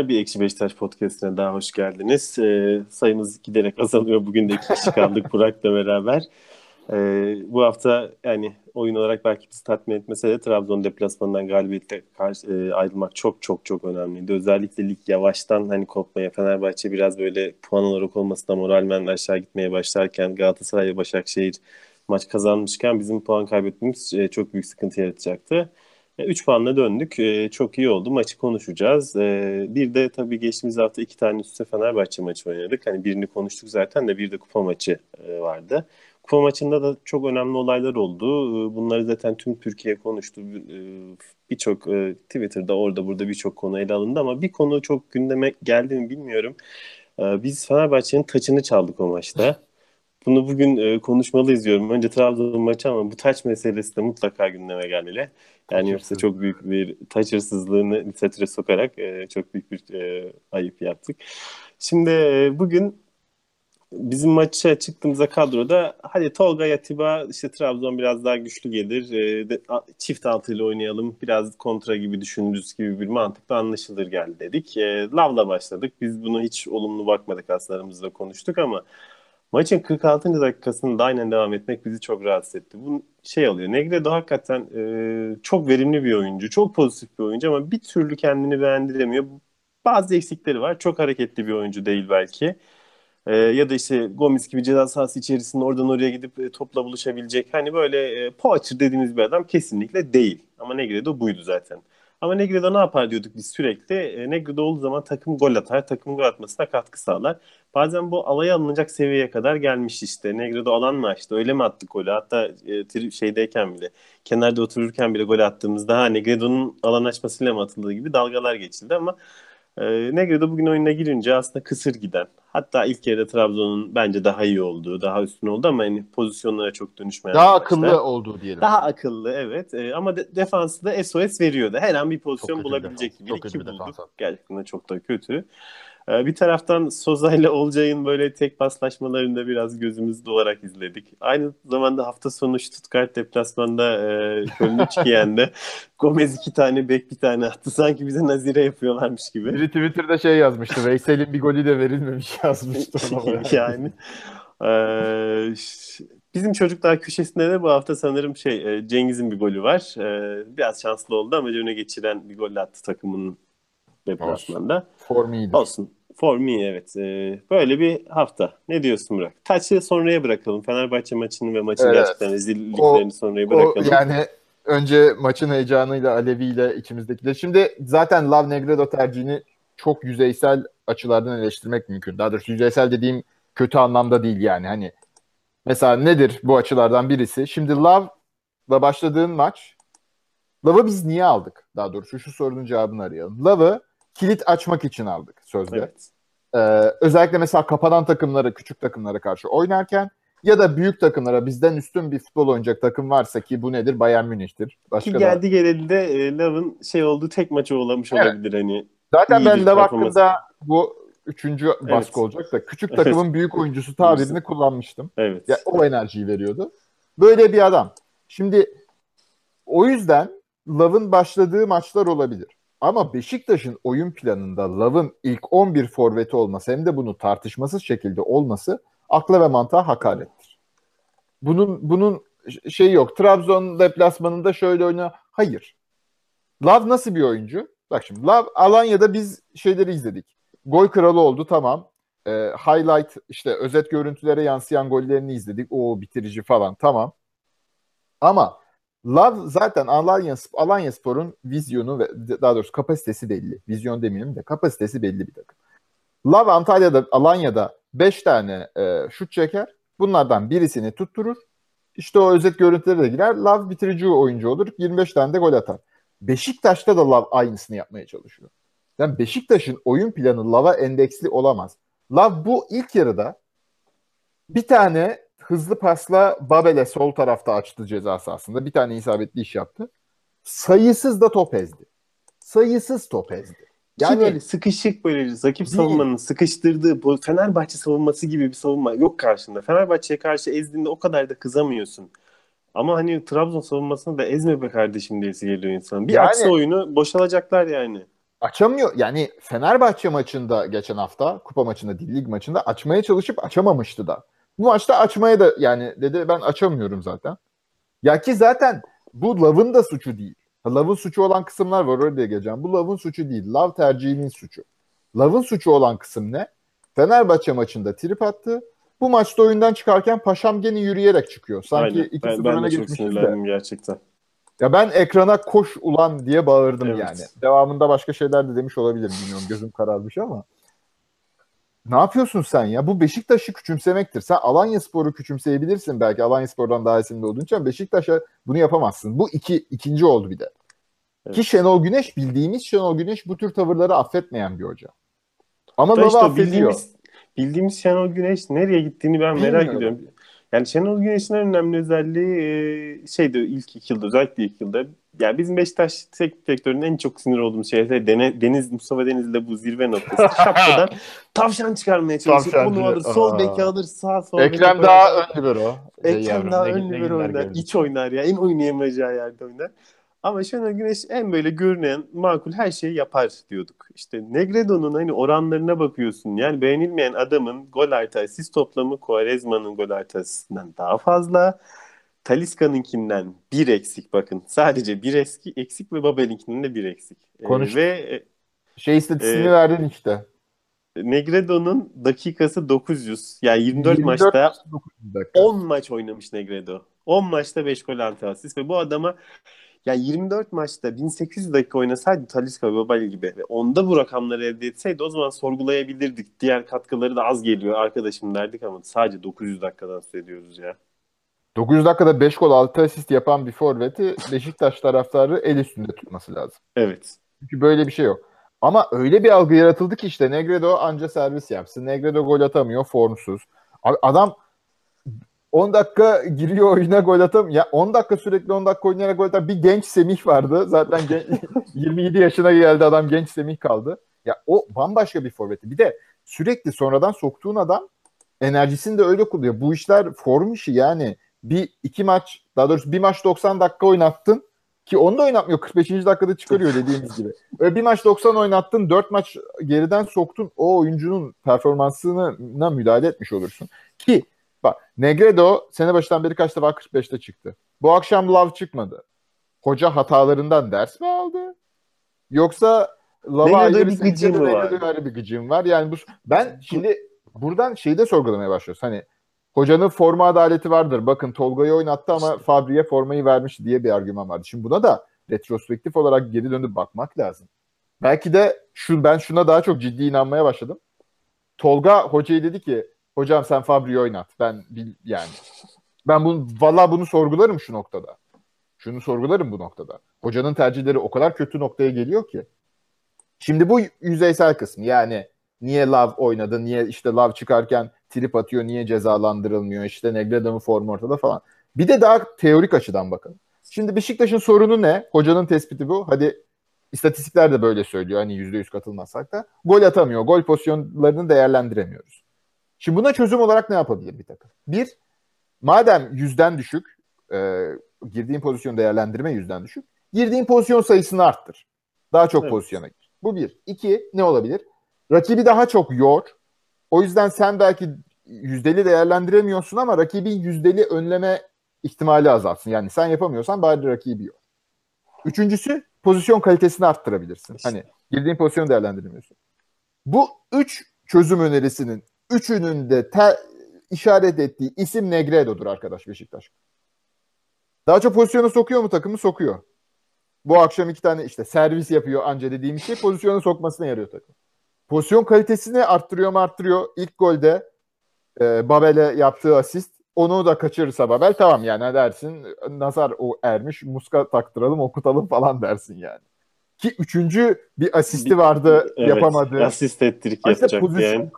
merhabalar. Bir Ekşi Beşiktaş Podcast'ine daha hoş geldiniz. Ee, sayımız giderek azalıyor. Bugün de iki kişi kaldık Burak'la beraber. Ee, bu hafta yani oyun olarak belki bizi tatmin etmese de Trabzon deplasmanından galibiyetle karşı, e, ayrılmak çok çok çok önemliydi. Özellikle lig yavaştan hani kopmaya Fenerbahçe biraz böyle puan olarak olmasına moralmen aşağı gitmeye başlarken Galatasaray ve Başakşehir maç kazanmışken bizim puan kaybetmemiz e, çok büyük sıkıntı yaratacaktı. 3 puanla döndük. E, çok iyi oldu. Maçı konuşacağız. E, bir de tabii geçtiğimiz hafta iki tane üstte Fenerbahçe maçı oynadık. Hani birini konuştuk zaten de bir de kupa maçı e, vardı. Kupa maçında da çok önemli olaylar oldu. Bunları zaten tüm Türkiye konuştu. Birçok Twitter'da orada burada birçok konu ele alındı ama bir konu çok gündeme geldi mi bilmiyorum. Biz Fenerbahçe'nin taçını çaldık o maçta. Bunu bugün konuşmalıyız diyorum. Önce Trabzon maçı ama bu taç meselesi de mutlaka gündeme gelmeli. Yani yoksa çok büyük bir taç hırsızlığını literatüre sokarak çok büyük bir ayıp yaptık. Şimdi bugün bizim maça çıktığımızda kadroda hadi Tolga Yatiba işte Trabzon biraz daha güçlü gelir. E, de, çift altıyla oynayalım. Biraz kontra gibi düşündüğünüz gibi bir mantıkla anlaşılır geldi dedik. E, Lav'la başladık. Biz bunu hiç olumlu bakmadık aslında aramızda konuştuk ama maçın 46. dakikasında aynen devam etmek bizi çok rahatsız etti. Bu şey oluyor. Negredo hakikaten e, çok verimli bir oyuncu. Çok pozitif bir oyuncu ama bir türlü kendini beğendiremiyor. Bazı eksikleri var. Çok hareketli bir oyuncu değil belki. E, ya da işte Gomis gibi ceza sahası içerisinde oradan oraya gidip e, topla buluşabilecek hani böyle e, poacher dediğimiz bir adam kesinlikle değil. Ama Negredo buydu zaten. Ama Negredo ne yapar diyorduk biz sürekli. E, Negredo olduğu zaman takım gol atar. Takım gol atmasına katkı sağlar. Bazen bu alaya alınacak seviyeye kadar gelmiş işte. Negredo alan mı açtı? Öyle mi attık golü? Hatta e, şeydeyken bile kenarda otururken bile gol attığımızda ha Negredo'nun alan açmasıyla mı atıldığı gibi dalgalar geçildi ama e, Negredo bugün oyuna girince aslında kısır giden. Hatta ilk yarıda Trabzon'un bence daha iyi olduğu, daha üstün oldu ama yani pozisyonlara çok dönüşmeyen. Daha akıllı olduğu diyelim. Daha akıllı evet. E, ama de, defansı da SOS veriyordu. Her an bir pozisyon bulabilecek gibi. Çok kötü bulduk. Gerçekten çok da kötü. Ee, bir taraftan Soza ile Olcay'ın böyle tek paslaşmalarında biraz gözümüz dolarak izledik. Aynı zamanda hafta sonu Stuttgart deplasmanda e, Köln'ü çıkıyende Gomez iki tane bek bir tane attı. Sanki bize nazire yapıyorlarmış gibi. Biri Twitter'da şey yazmıştı. Veysel'in bir golü de verilmemiş yazmıştı. yani e, Bizim çocuklar köşesinde de bu hafta sanırım şey e, Cengiz'in bir golü var. E, biraz şanslı oldu ama öne geçiren bir gol attı takımının deplasmanda. For me'dir. Olsun. For me evet. Ee, böyle bir hafta. Ne diyorsun Burak? Taçı sonraya bırakalım. Fenerbahçe maçını ve maçın evet. gerçekten rezilliklerini sonraya bırakalım. O, yani önce maçın heyecanıyla, Alevi'yle içimizdekiler. Şimdi zaten Lav Negredo tercihini çok yüzeysel açılardan eleştirmek mümkün. Daha doğrusu yüzeysel dediğim kötü anlamda değil yani. Hani mesela nedir bu açılardan birisi? Şimdi Love'la başladığın maç Love'ı biz niye aldık? Daha doğrusu şu sorunun cevabını arayalım. Love'ı kilit açmak için aldık sözde. Evet. Ee, özellikle mesela kapanan takımları, küçük takımlara karşı oynarken ya da büyük takımlara bizden üstün bir futbol oynayacak takım varsa ki bu nedir? Bayern Münih'tir. Başka ki geldi da... geleli de e, Love'ın şey olduğu tek maçı olamış evet. olabilir hani. Zaten ben Love hakkında bu üçüncü baskı evet. olacak da küçük takımın evet. büyük oyuncusu tabirini kullanmıştım. Evet. Ya, o enerjiyi veriyordu. Böyle bir adam. Şimdi o yüzden Love'ın başladığı maçlar olabilir. Ama Beşiktaş'ın oyun planında Lav'ın ilk 11 forveti olması hem de bunu tartışmasız şekilde olması akla ve mantığa hakarettir. Bunun bunun şey yok. Trabzon deplasmanında şöyle oyna. Hayır. Lav nasıl bir oyuncu? Bak şimdi Lav Alanya'da biz şeyleri izledik. Gol kralı oldu tamam. Ee, highlight işte özet görüntülere yansıyan gollerini izledik. O bitirici falan tamam. Ama Love zaten Alanya, Alanya Spor'un vizyonu ve daha doğrusu kapasitesi belli. Vizyon demeyelim de kapasitesi belli bir takım. Love Antalya'da, Alanya'da 5 tane e, şut çeker. Bunlardan birisini tutturur. İşte o özet görüntülere de girer. Love bitirici oyuncu olur. 25 tane de gol atar. Beşiktaş'ta da Love aynısını yapmaya çalışıyor. Yani Beşiktaş'ın oyun planı Love'a endeksli olamaz. Love bu ilk yarıda bir tane hızlı pasla Babel'e sol tarafta açtı ceza sahasında. Bir tane isabetli iş yaptı. Sayısız da top ezdi. Sayısız top ezdi. Yani Ki böyle sıkışık böyle rakip savunmanın sıkıştırdığı bu Fenerbahçe savunması gibi bir savunma yok karşında. Fenerbahçe'ye karşı ezdiğinde o kadar da kızamıyorsun. Ama hani Trabzon savunmasını da ezme be kardeşim diyesi geliyor insan. Bir yani, aksa oyunu boşalacaklar yani. açamıyor. Yani Fenerbahçe maçında geçen hafta kupa maçında değil lig maçında açmaya çalışıp açamamıştı da. Bu maçta açmaya da yani dedi ben açamıyorum zaten. Ya ki zaten bu Love'ın da suçu değil. Love'ın suçu olan kısımlar var oraya geleceğim. Bu Love'ın suçu değil. Love tercihinin suçu. Love'ın suçu olan kısım ne? Fenerbahçe maçında trip attı. Bu maçta oyundan çıkarken Paşam gene yürüyerek çıkıyor. Sanki 2-0 ben, ben de çok sinirlendim gerçekten. Ya ben ekrana koş ulan diye bağırdım Evet. yani. Devamında başka şeyler de demiş olabilirim bilmiyorum gözüm kararmış ama. Ne yapıyorsun sen ya? Bu Beşiktaş'ı küçümsemektir. Sen Alanya Spor'u küçümseyebilirsin belki Alanya Spor'dan daha iyisinde olduğun için Beşiktaş'a bunu yapamazsın. Bu iki, ikinci oldu bir de. Evet. Ki Şenol Güneş bildiğimiz Şenol Güneş bu tür tavırları affetmeyen bir hoca. Ama Lava işte affediyor. bildiğimiz, bildiğimiz Şenol Güneş nereye gittiğini ben merak Bilmiyorum. ediyorum. Yani Şenol Güneş'in en önemli özelliği e, şeydi ilk iki yılda özellikle ilk yılda. Yani bizim Beşiktaş teknik direktörünün en çok sinir olduğum şey de Deniz Mustafa Deniz'le bu zirve noktası. Şapkadan tavşan çıkarmaya çalışır. Tavşancı. Onu alır, sol beki alır, sağ sol Ekrem beki daha ön libero. Ey Ekrem yavrum, daha ne- ön libero oynar, gördük. iç oynar ya. En oynayamayacağı yerde oynar. Ama Şenol Güneş en böyle görünen, makul her şeyi yapar diyorduk. İşte Negredo'nun hani oranlarına bakıyorsun. Yani beğenilmeyen adamın gol artı asist toplamı Quaresma'nın gol artı asistinden daha fazla. Taliska'nınkinden bir eksik bakın. Sadece bir eski, eksik ve Babel'inkinden de bir eksik. Ee, Konuştuk. ve e, Şey istatistiğini Ee, verdin işte. Negredo'nun dakikası 900. Yani 24, 24 maçta 9 dakika. 10 maç oynamış Negredo. 10 maçta 5 gol artı asist ve bu adama ya 24 maçta 1800 dakika oynasaydı Talisca ve Babel gibi ve onda bu rakamları elde etseydi o zaman sorgulayabilirdik. Diğer katkıları da az geliyor arkadaşım derdik ama sadece 900 dakikadan söz ediyoruz ya. 900 dakikada 5 gol 6 asist yapan bir forveti Beşiktaş taraftarı el üstünde tutması lazım. Evet. Çünkü böyle bir şey yok. Ama öyle bir algı yaratıldı ki işte Negredo anca servis yapsın. Negredo gol atamıyor formsuz. Abi adam 10 dakika giriyor oyuna gol atam. Ya 10 dakika sürekli 10 dakika oynayarak gol atan bir genç Semih vardı. Zaten gen- 27 yaşına geldi adam genç Semih kaldı. Ya o bambaşka bir forveti. Bir de sürekli sonradan soktuğun adam enerjisini de öyle kullanıyor. Bu işler form işi yani. Bir iki maç daha doğrusu bir maç 90 dakika oynattın ki onu da oynatmıyor. 45. dakikada çıkarıyor dediğimiz gibi. Öyle bir maç 90 oynattın, 4 maç geriden soktun. O oyuncunun performansına müdahale etmiş olursun. Ki bak Negredo sene başından beri kaç defa 45'te çıktı. Bu akşam Love çıkmadı. Hoca hatalarından ders mi aldı? Yoksa Negredo'ya ayrı bir mı var? Ayrı bir gıcığım var. Yani bu ben şimdi buradan şeyi de sorgulamaya başlıyoruz. Hani hocanın forma adaleti vardır. Bakın Tolga'yı oynattı ama Fabri'ye formayı vermiş diye bir argüman vardı. Şimdi buna da retrospektif olarak geri dönüp bakmak lazım. Belki de şu ben şuna daha çok ciddi inanmaya başladım. Tolga hocaya dedi ki hocam sen Fabri'yi oynat. Ben bil, yani ben bunu vallahi bunu sorgularım şu noktada. Şunu sorgularım bu noktada. Hocanın tercihleri o kadar kötü noktaya geliyor ki. Şimdi bu yüzeysel kısmı yani niye Love oynadı, niye işte Love çıkarken trip atıyor, niye cezalandırılmıyor, işte Negredo'nun formu ortada falan. Bir de daha teorik açıdan bakalım. Şimdi Beşiktaş'ın sorunu ne? Hocanın tespiti bu. Hadi istatistikler de böyle söylüyor. Hani %100 katılmazsak da. Gol atamıyor. Gol pozisyonlarını değerlendiremiyoruz. Şimdi buna çözüm olarak ne yapabilir bir takım? Bir, madem yüzden düşük, e, girdiğin pozisyon değerlendirme yüzden düşük, girdiğin pozisyon sayısını arttır. Daha çok Evet. pozisyona gir. Bu bir. İki, ne olabilir? Rakibi daha çok yor. O yüzden sen belki yüzdeli değerlendiremiyorsun ama rakibin yüzdeli önleme ihtimali azalsın. Yani sen yapamıyorsan bari rakibi yor. Üçüncüsü pozisyon kalitesini arttırabilirsin. Hani girdiğin pozisyonu değerlendiremiyorsun. Bu üç çözüm önerisinin üçünün de te- işaret ettiği isim Negredo'dur arkadaş Beşiktaş. Daha çok pozisyonu sokuyor mu takımı? Sokuyor. Bu akşam iki tane işte servis yapıyor anca dediğim şey pozisyonu sokmasına yarıyor takım. Pozisyon kalitesini arttırıyor mu arttırıyor. İlk golde e, Babel'e yaptığı asist onu da kaçırırsa Babel tamam yani dersin nazar o ermiş muska taktıralım okutalım falan dersin yani. Ki üçüncü bir asisti vardı Evet, yapamadı. Asist ettirik yapacak pozisyon yani.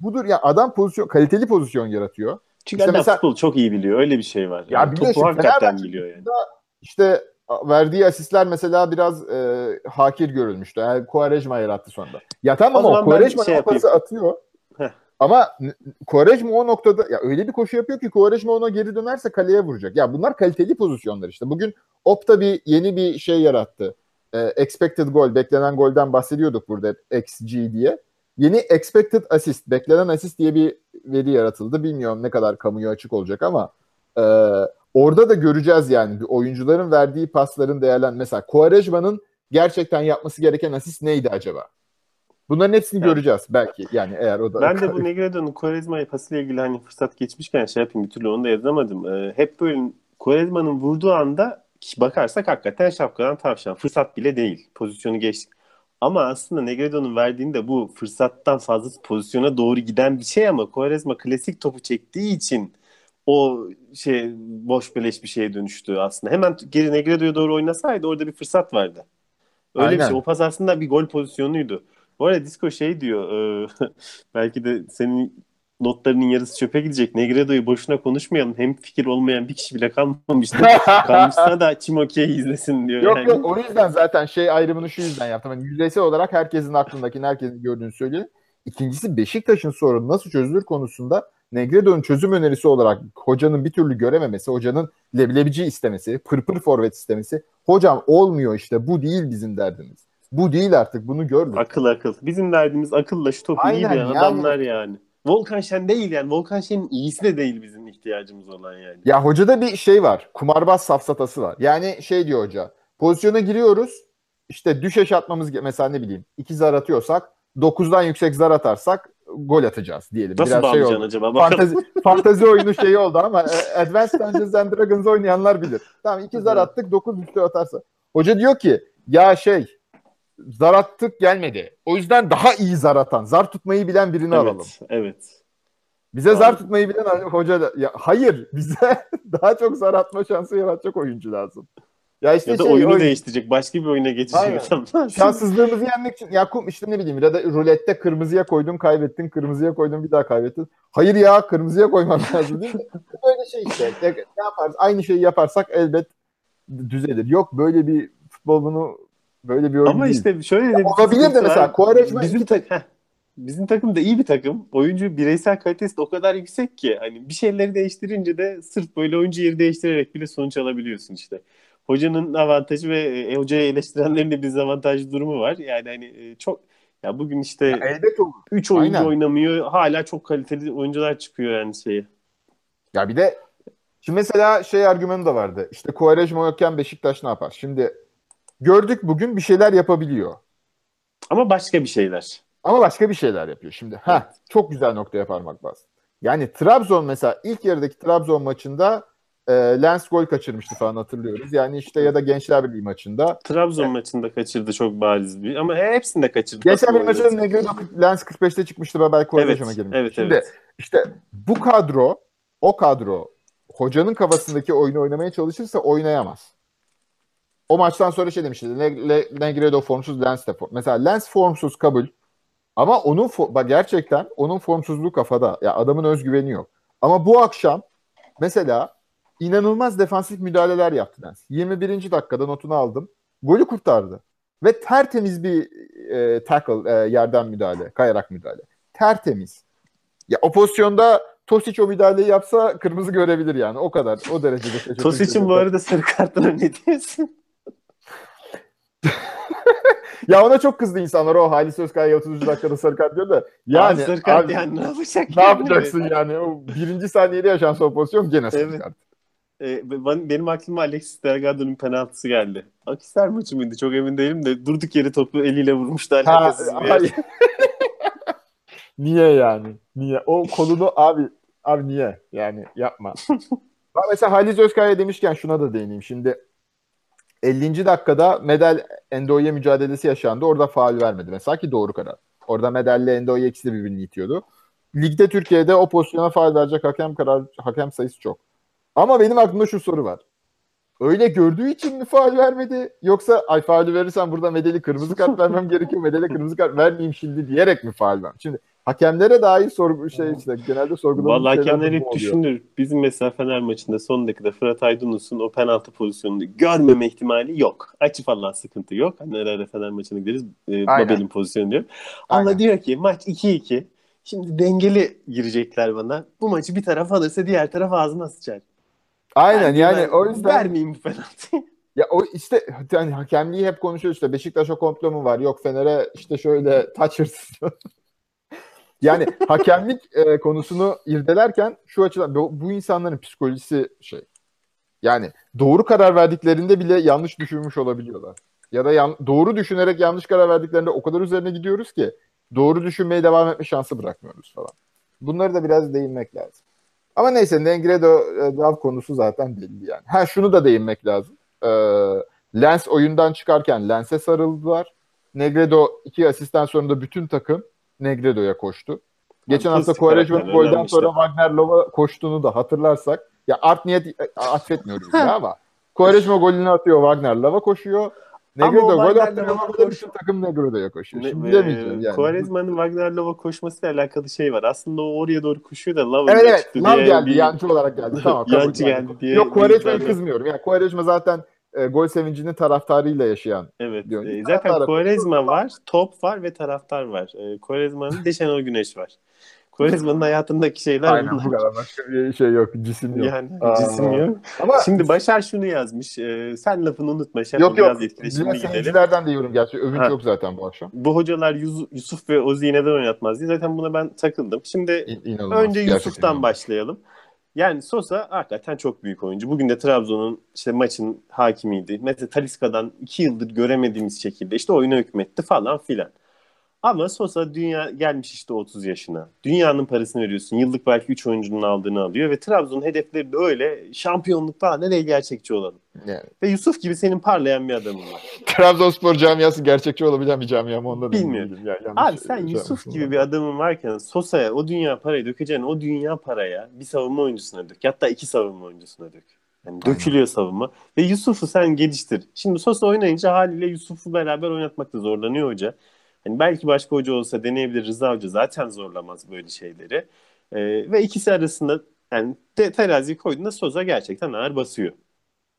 budur ya adam pozisyon kaliteli pozisyon yaratıyor. Çünkü İşte adam mesela- futbol çok iyi biliyor. Öyle bir şey var. Ya Yani biliyor topu hakikaten biliyor yani. İşte verdiği asistler mesela biraz e, hakir görülmüştü. Yani Quaresma yarattı sonunda. Ya tamam ama Quaresma şey pası atıyor. Heh. Ama Quaresma o noktada ya öyle bir koşu yapıyor ki Quaresma ona geri dönerse kaleye vuracak. Ya bunlar kaliteli pozisyonlar işte. Bugün Opta bir yeni bir şey yarattı. e, expected goal, beklenen golden bahsediyorduk burada XG diye. Yeni expected assist, beklenen assist diye bir veri yaratıldı. Bilmiyorum ne kadar kamuya açık olacak ama e, orada da göreceğiz yani oyuncuların verdiği pasların değerlen mesela Quaresma'nın gerçekten yapması gereken asist neydi acaba? Bunların hepsini evet. göreceğiz belki yani eğer o da. Ben de bu Negredo'nun Quaresma pasıyla ilgili hani fırsat geçmişken şey yapayım bir türlü onu da yazamadım. Ee, hep böyle Quaresma'nın vurduğu anda bakarsak hakikaten şapkadan tavşan. Fırsat bile değil. Pozisyonu geçtik. Ama aslında Negredo'nun verdiğinde bu fırsattan fazlası pozisyona doğru giden bir şey ama Quaresma klasik topu çektiği için o şey boş beleş bir şeye dönüştü aslında. Hemen geri Negredo'ya doğru oynasaydı orada bir fırsat vardı. Öyle Aynen. bir şey. O pas aslında bir gol pozisyonuydu. Bu arada Disco şey diyor e, belki de senin notlarının yarısı çöpe gidecek. Negredo'yu boşuna konuşmayalım. Hem fikir olmayan bir kişi bile kalmamıştı. Kalmışsa da Çimoke'yi izlesin diyor. Yok yani. yok o yüzden zaten şey ayrımını şu yüzden yaptım. Yani yüzeysel olarak herkesin aklındakini herkesin gördüğünü söyleyeyim. İkincisi Beşiktaş'ın sorunu nasıl çözülür konusunda Negredo'nun çözüm önerisi olarak hocanın bir türlü görememesi, hocanın leblebici istemesi, pırpır forvet istemesi. Hocam olmuyor işte bu değil bizim derdimiz. Bu değil artık bunu gördük. Akıl akıl. Bizim derdimiz akılla şu topu Aynen, iyi diyen yani, adamlar yani. Volkan Şen değil yani. Volkan Şen'in iyisi de değil bizim ihtiyacımız olan yani. Ya hocada bir şey var. Kumarbaz safsatası var. Yani şey diyor hoca. Pozisyona giriyoruz. İşte düşeş atmamız mesela ne bileyim. iki zar atıyorsak 9'dan yüksek zar atarsak gol atacağız diyelim. Nasıl Biraz şey oldu. acaba? Fantazi, fantazi oyunu şeyi oldu ama e, Advanced Dungeons and Dragons oynayanlar bilir. Tamam iki zar attık 9 üstü atarsa. Hoca diyor ki ya şey zar attık gelmedi. O yüzden daha iyi zar atan, zar tutmayı bilen birini evet, alalım. Evet. Bize Doğru. zar tutmayı bilen hoca da, ya hayır bize daha çok zar atma şansı yaratacak oyuncu lazım. Ya işte ya da şey, oyunu oyun... değiştirecek. Başka bir oyuna geçecek adamlar. Şanssızlığımızı yenmek için ya işte ne bileyim ya da rulette kırmızıya koydun kaybettin, kırmızıya koydun bir daha kaybettin. Hayır ya kırmızıya koymam lazım değil mi? Böyle şey işte. Ne yaparız? Aynı şeyi yaparsak elbet düzelir. Yok böyle bir futbolunu Böyle bir oyun Ama değil. işte şöyle de olabilir de mesela Quaresma bizim heh, bizim takım da iyi bir takım. Oyuncu bireysel kalitesi de o kadar yüksek ki hani bir şeyleri değiştirince de sırf böyle oyuncu yeri değiştirerek bile sonuç alabiliyorsun işte. Hocanın avantajı ve e, hocayı eleştirenlerin de bir dezavantajlı durumu var. Yani hani e, çok ya bugün işte ya elbet 3 oyuncu Aynen. oynamıyor. Hala çok kaliteli oyuncular çıkıyor yani şeyi. Ya bir de şimdi mesela şey argümanı da vardı. İşte Quaresma yokken Beşiktaş ne yapar? Şimdi gördük bugün bir şeyler yapabiliyor. Ama başka bir şeyler. Ama başka bir şeyler yapıyor şimdi. Evet. Heh, çok güzel noktaya parmak bastı. Yani Trabzon mesela ilk yarıdaki Trabzon maçında e, Lens gol kaçırmıştı falan hatırlıyoruz. Yani işte ya da Gençler Birliği maçında. Trabzon evet. maçında kaçırdı çok bariz bir ama hepsinde kaçırdı. Gençler Birliği maçında Negredo Lens 45'te çıkmıştı ve belki evet, girmiş. Evet, Şimdi evet. işte bu kadro o kadro hocanın kafasındaki oyunu oynamaya çalışırsa oynayamaz o maçtan sonra şey demişti. Negredo formsuz, Lens de form. Mesela Lens formsuz kabul. Ama onun bak gerçekten onun formsuzluğu kafada. Ya adamın özgüveni yok. Ama bu akşam mesela inanılmaz defansif müdahaleler yaptı Lens. 21. dakikada notunu aldım. Golü kurtardı. Ve tertemiz bir e, tackle e, yerden müdahale, kayarak müdahale. Tertemiz. Ya o pozisyonda Tosic o müdahaleyi yapsa kırmızı görebilir yani. O kadar. O derecede. Tosic'in bu arada sarı kartına ne diyorsun? ya ona çok kızdı insanlar o Halis Özkaya 30. dakikada sarı kart diyor da. Yani, abi, sarı kart abi, yani ne yapacak? Ne yapacaksın yani? O birinci saniyede yaşanan son pozisyon gene sarı evet. kart. Ee, benim aklıma Alexis Delgado'nun penaltısı geldi. Akisar maçı mıydı? Çok emin değilim de durduk yeri topu eliyle vurmuştu alakasız niye yani? Niye? O kolunu abi abi niye? Yani yapma. mesela Halis Özkaya demişken şuna da değineyim. Şimdi 50. dakikada Medel Endoye mücadelesi yaşandı. Orada faal vermedi. Mesela ki doğru karar. Orada Medel ile Endoye ikisi de birbirini itiyordu. Ligde Türkiye'de o pozisyona faal verecek hakem karar hakem sayısı çok. Ama benim aklımda şu soru var. Öyle gördüğü için mi faal vermedi? Yoksa ay faali verirsen burada Medel'i kırmızı kart vermem gerekiyor. Medel'e kırmızı kart vermeyeyim şimdi diyerek mi faal vermem? Şimdi Hakemlere dair sorgu şey işte genelde sorgulanan Vallahi hakemler hep düşünür. Bizim mesela Fener maçında son dakikada Fırat Aydınus'un o penaltı pozisyonunu görmeme ihtimali yok. Açı falan sıkıntı yok. Hani ara ara Fener maçına gideriz. E, Babel'in pozisyonu diyor. Ama diyor ki maç 2-2. Şimdi dengeli girecekler bana. Bu maçı bir taraf alırsa diğer taraf ağzına sıçar. Aynen ben yani o yüzden vermeyeyim bu penaltıyı. Ya o işte hani hakemliği hep konuşuyoruz işte Beşiktaş'a komplo mu var? Yok Fener'e işte şöyle taç hırsızı. yani hakemlik e, konusunu irdelerken şu açıdan bu, bu insanların psikolojisi şey. Yani doğru karar verdiklerinde bile yanlış düşünmüş olabiliyorlar. Ya da yan, doğru düşünerek yanlış karar verdiklerinde o kadar üzerine gidiyoruz ki doğru düşünmeye devam etme şansı bırakmıyoruz falan. Bunları da biraz değinmek lazım. Ama neyse Negredo e, Lav konusu zaten belli yani. Ha şunu da değinmek lazım. Ee, Lens oyundan çıkarken Lens'e sarıldılar. Negredo iki asistan sonunda bütün takım Negredo'ya koştu. Geçen hafta Quaresma'nın golden sonra Wagner Lova koştuğunu da hatırlarsak ya art niyet e, atfetmiyoruz ya ama Quaresma golünü atıyor Wagner Lava koşuyor. Negredo gol attı ama koş... bütün takım Negredo'ya koşuyor. Ne, Şimdi bilemeyeceğim yani. Quaresma'nın Wagner Lava koşmasıyla alakalı şey var. Aslında o oraya doğru koşuyor da Lava evet, evet. çıktı Lav diye. geldi. Bir... Yancı olarak geldi. Tamam. yancı geldi diye. Yok Quaresma'yı kızmıyorum. Yani Quaresma zaten e, gol sevincini taraftarıyla yaşayan. Evet. E, zaten Quaresma var, top var ve taraftar var. E, Quaresma'nın de Şenol Güneş var. Quaresma'nın hayatındaki şeyler Aynen bunlar. bu kadar. Başka bir şey yok. Cisim yok. Yani Aa. cisim yok. Ama Şimdi Başar şunu yazmış. E, sen lafını unutma. Şenol yok yok. Biraz seyircilerden de yorum gerçi. Övünç ha. yok zaten bu akşam. Bu hocalar Yus- Yusuf ve Ozi'yi neden oynatmaz diye. Zaten buna ben takıldım. Şimdi İn- önce Yusuf'tan başlayalım. Yani Sosa hakikaten çok büyük oyuncu. Bugün de Trabzon'un işte maçın hakimiydi. Mesela Taliska'dan iki yıldır göremediğimiz şekilde işte oyuna hükmetti falan filan. Ama Sosa dünya gelmiş işte 30 yaşına. Dünyanın parasını veriyorsun. Yıllık belki 3 oyuncunun aldığını alıyor ve Trabzon'un hedefleri de öyle şampiyonluk falan nereye gerçekçi olalım. Yani. Ve Yusuf gibi senin parlayan bir adamın var. Trabzonspor camiası gerçekçi olabilen bir camia mı ondan Bilmiyorum. Yani, Abi sen Yusuf gibi bir adamın varken Sosa'ya o dünya parayı dökeceğin o dünya paraya bir savunma oyuncusuna dök. Hatta iki savunma oyuncusuna dök. Yani dökülüyor savunma. Ve Yusuf'u sen geliştir. Şimdi Sosa oynayınca haliyle Yusuf'u beraber oynatmakta zorlanıyor hoca. Hani belki başka hoca olsa deneyebilir. Rıza Hoca zaten zorlamaz böyle şeyleri. E, ve ikisi arasında yani te, terazi koyduğunda Sosa gerçekten ağır basıyor.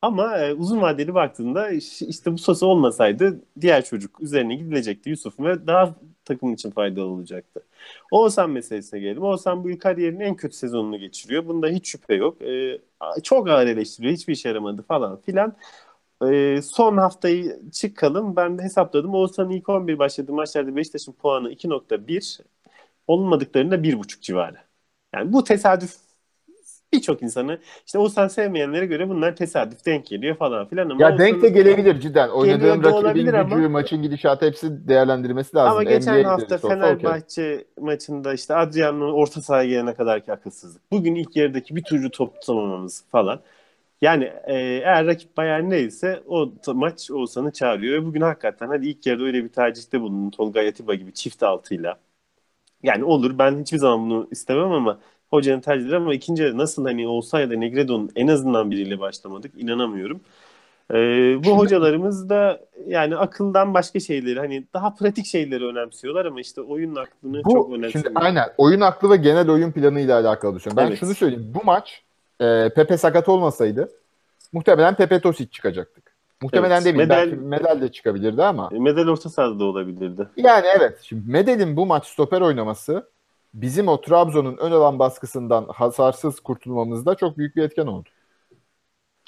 Ama e, uzun vadeli baktığında işte bu Sosa olmasaydı diğer çocuk üzerine gidilecekti Yusuf ve daha takım için faydalı olacaktı. Oğuzhan meselesine gelelim. Oğuzhan bu kariyerinin en kötü sezonunu geçiriyor. Bunda hiç şüphe yok. E, çok ağır eleştiriyor. Hiçbir işe yaramadı falan filan. E, son haftayı çıkalım. Ben de hesapladım. Oğuzhan'ın ilk 11 başladığı maçlarda Beşiktaş'ın puanı 2.1 olmadıklarında 1.5 civarı. Yani bu tesadüf birçok insanı işte Oğuzhan sevmeyenlere göre bunlar tesadüf denk geliyor falan filan ama ya denk de gelebilir cidden. Oynadığın rakibin gücü, ama, maçın gidişatı hepsi değerlendirmesi lazım. Ama geçen NBA'de hafta Fenerbahçe okay. maçında işte Adriano'nun orta sahaya gelene kadarki akılsızlık. Bugün ilk yarıdaki bir türlü top tutamamamız falan. Yani e, eğer rakip Bayern neyse o maç Oğuzhan'ı çağırıyor. Ve bugün hakikaten hadi ilk yarıda öyle bir tercihte bulundun Tolga Atiba gibi çift altıyla. Yani olur ben hiçbir zaman bunu istemem ama hocanın tercihleri ama ikinci yarı nasıl hani olsaydı Negredo'nun en azından biriyle başlamadık inanamıyorum. Ee, bu Şimdi, hocalarımız da yani akıldan başka şeyleri hani daha pratik şeyleri önemsiyorlar ama işte oyun aklını bu, çok önemsiyorlar. Şimdi aynen oyun aklı ve genel oyun planı ile alakalı düşünüyorum. Ben evet. şunu söyleyeyim. Bu maç e, Pepe sakat olmasaydı muhtemelen Pepe Tosic çıkacaktık. Muhtemelen evet, demeyeyim. Medel, belki Medel de çıkabilirdi ama. E, Medel orta sahada da olabilirdi. Yani evet. Şimdi Medel'in bu maç stoper oynaması bizim o Trabzon'un ön alan baskısından hasarsız kurtulmamızda çok büyük bir etken oldu.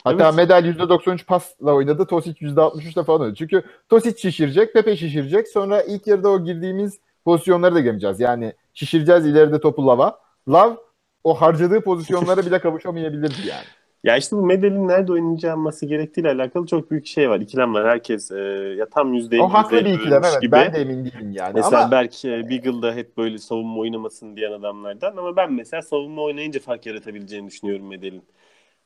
Hatta evet. Medel %93 pasla oynadı. Tosic %63'le falan oynadı. Çünkü Tosic şişirecek, Pepe şişirecek. Sonra ilk yarıda o girdiğimiz pozisyonları da göreceğiz. Yani şişireceğiz ileride topu Lava. Lav o harcadığı pozisyonlara bile kavuşamayabilirdi yani. Ya işte bu Medel'in nerede oynayacağıması gerektiğiyle alakalı çok büyük şey var. İkilem var. Herkes e, ya tam yüzde O haklı bir ikilem evet. Gibi. Ben de emin değilim yani. Mesela ama... Berk e, Beagle'da hep böyle savunma oynamasın diyen adamlardan ama ben mesela savunma oynayınca fark yaratabileceğini düşünüyorum Medel'in.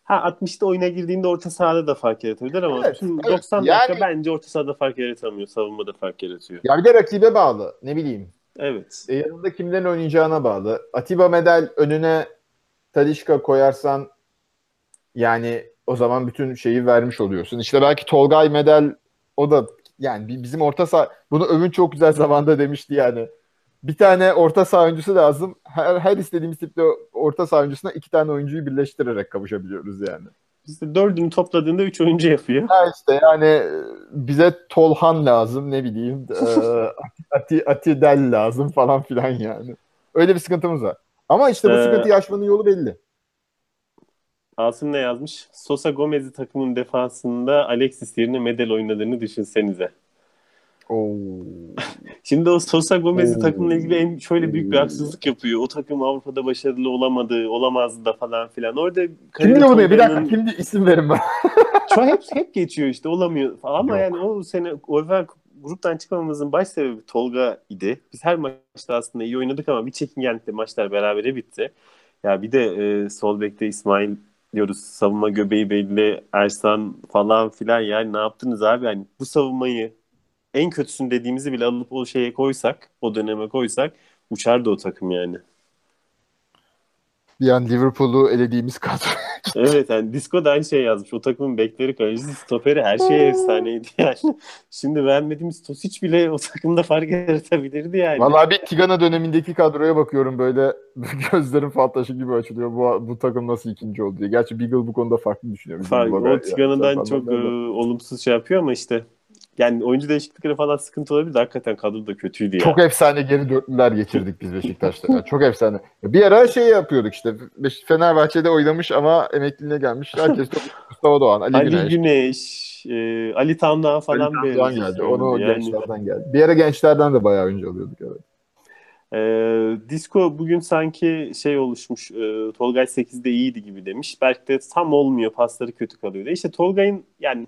Ha 60'ta oyuna girdiğinde orta sahada da fark yaratabilir ama evet, tüm evet. 90 yani... dakika bence orta sahada fark yaratamıyor. Savunmada fark yaratıyor. Ya bir de rakibe bağlı. Ne bileyim. Evet. E, yanında kimlerin oynayacağına bağlı. Atiba Medel önüne Talişka koyarsan yani o zaman bütün şeyi vermiş oluyorsun. İşte belki Tolgay Medel o da yani bizim orta saha bunu Övün çok güzel zamanda demişti yani. Bir tane orta saha oyuncusu lazım. Her, her istediğimiz tipte orta saha oyuncusuna iki tane oyuncuyu birleştirerek kavuşabiliyoruz yani. İşte dördünü topladığında üç oyuncu yapıyor. Ha işte yani bize Tolhan lazım ne bileyim Ati, Ati Del lazım falan filan yani. Öyle bir sıkıntımız var. Ama işte bu ee, sıkıntıyı aşmanın yolu belli. Asım ne yazmış? Sosa Gomez'i takımın defansında Alexis yerine Medel oynadığını düşünsenize. Oo. Şimdi o Sosa Gomez'i takımla ilgili en şöyle büyük bir haksızlık yapıyor. O takım Avrupa'da başarılı olamadı, olamazdı da falan filan. Orada Kimdi bu? Bir dakika kimdi isim verin bana. Şu hep hep geçiyor işte olamıyor falan. ama Yok. yani o sene UEFA gruptan çıkmamamızın baş sebebi Tolga idi. Biz her maçta aslında iyi oynadık ama bir çekingenlikle maçlar berabere bitti. Ya bir de e, sol bekte İsmail diyoruz savunma göbeği belli Ersan falan filan yani ne yaptınız abi yani bu savunmayı en kötüsün dediğimizi bile alıp o şeye koysak o döneme koysak uçardı o takım yani. Bir an Liverpool'u elediğimiz kadro. Evet yani Disco da aynı şey yazmış. O takımın bekleri, kalecisi, stoperi her şey efsaneydi yani. Şimdi vermediğimiz Tosic bile o takımda fark yaratabilirdi yani. Vallahi bir Tigana dönemindeki kadroya bakıyorum böyle gözlerim fal taşı gibi açılıyor. Bu, bu takım nasıl ikinci oldu diye. Gerçi Beagle bu konuda farklı düşünüyor. bizim Fark- Logan o yani. Tigana'dan Sen çok e, olumsuz şey yapıyor ama işte yani oyuncu değişiklikleri falan sıkıntı olabilir de hakikaten kadro da kötüydü ya. Çok efsane geri dörtlüler geçirdik biz Beşiktaş'ta. Ya. Çok efsane. Bir ara şey yapıyorduk işte. Fenerbahçe'de oynamış ama emekliliğine gelmiş. Herkes çok Mustafa Doğan, Ali, Ali Güneş. Güneş, e, Ali Tamdağ falan Ali Doğan geldi. Onu yani. gençlerden geldi. Bir ara gençlerden de bayağı oyuncu alıyorduk evet. E, Disco bugün sanki şey oluşmuş. E, Tolgay 8'de iyiydi gibi demiş. Belki de tam olmuyor. Pasları kötü kalıyor. İşte Tolgay'ın yani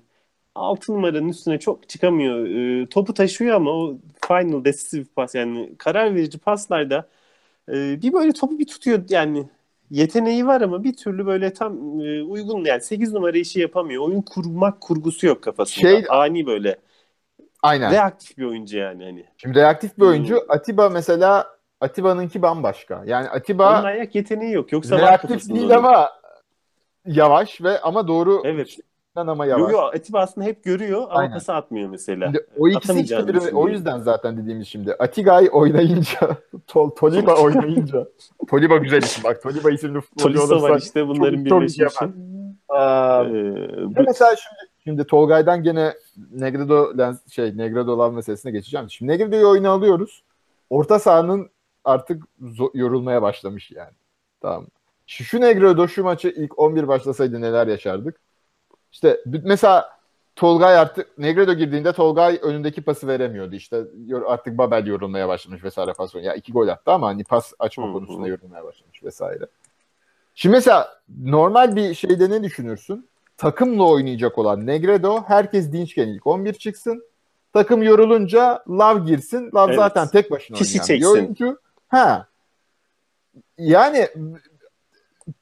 6 numaranın üstüne çok çıkamıyor. E, topu taşıyor ama o final decisive pas yani karar verici paslarda e, bir böyle topu bir tutuyor yani yeteneği var ama bir türlü böyle tam e, uygun yani 8 numara işi yapamıyor. Oyun kurmak kurgusu yok kafasında. Şey- Ani böyle Aynen. reaktif bir oyuncu yani hani. Şimdi reaktif bir Hmm. oyuncu. Atiba mesela Atiba'nınki bambaşka. Yani Atiba Onun ayak yeteneği yok. Yoksa reaktif değil ama yavaş ve ama doğru Evet. Ama yavaş. yo, Atiba aslında hep görüyor ama Aynen. pası atmıyor mesela. Şimdi o ikisi işte bir- o yüzden zaten dediğimiz şimdi. Atigay oynayınca, Tol, Toliba oynayınca. Toliba güzel isim bak. Toliba isimli futbolcu var olursa. işte bunların çok- çok. Aa, Ee, mesela şimdi, şimdi Tolgay'dan gene Negredo lens, şey Negredo Lav meselesine geçeceğim. Şimdi Negredo'yu oyuna alıyoruz. Orta sahanın artık yorulmaya başlamış yani. Tamam. Şu, şu Negredo şu maçı ilk 11 başlasaydı neler yaşardık? İşte mesela Tolgay artık Negredo girdiğinde Tolgay önündeki pası veremiyordu. İşte artık Babel yorulmaya başlamış vesaire pas Ya iki gol attı ama hani pas açma konusunda yorulmaya başlamış vesaire. Şimdi mesela normal bir şeyde ne düşünürsün? Takımla oynayacak olan Negredo herkes dinçken ilk 11 çıksın. Takım yorulunca Lav girsin. Lav Evet. zaten tek başına Kişi oynayan bir oyuncu. Ha. Yani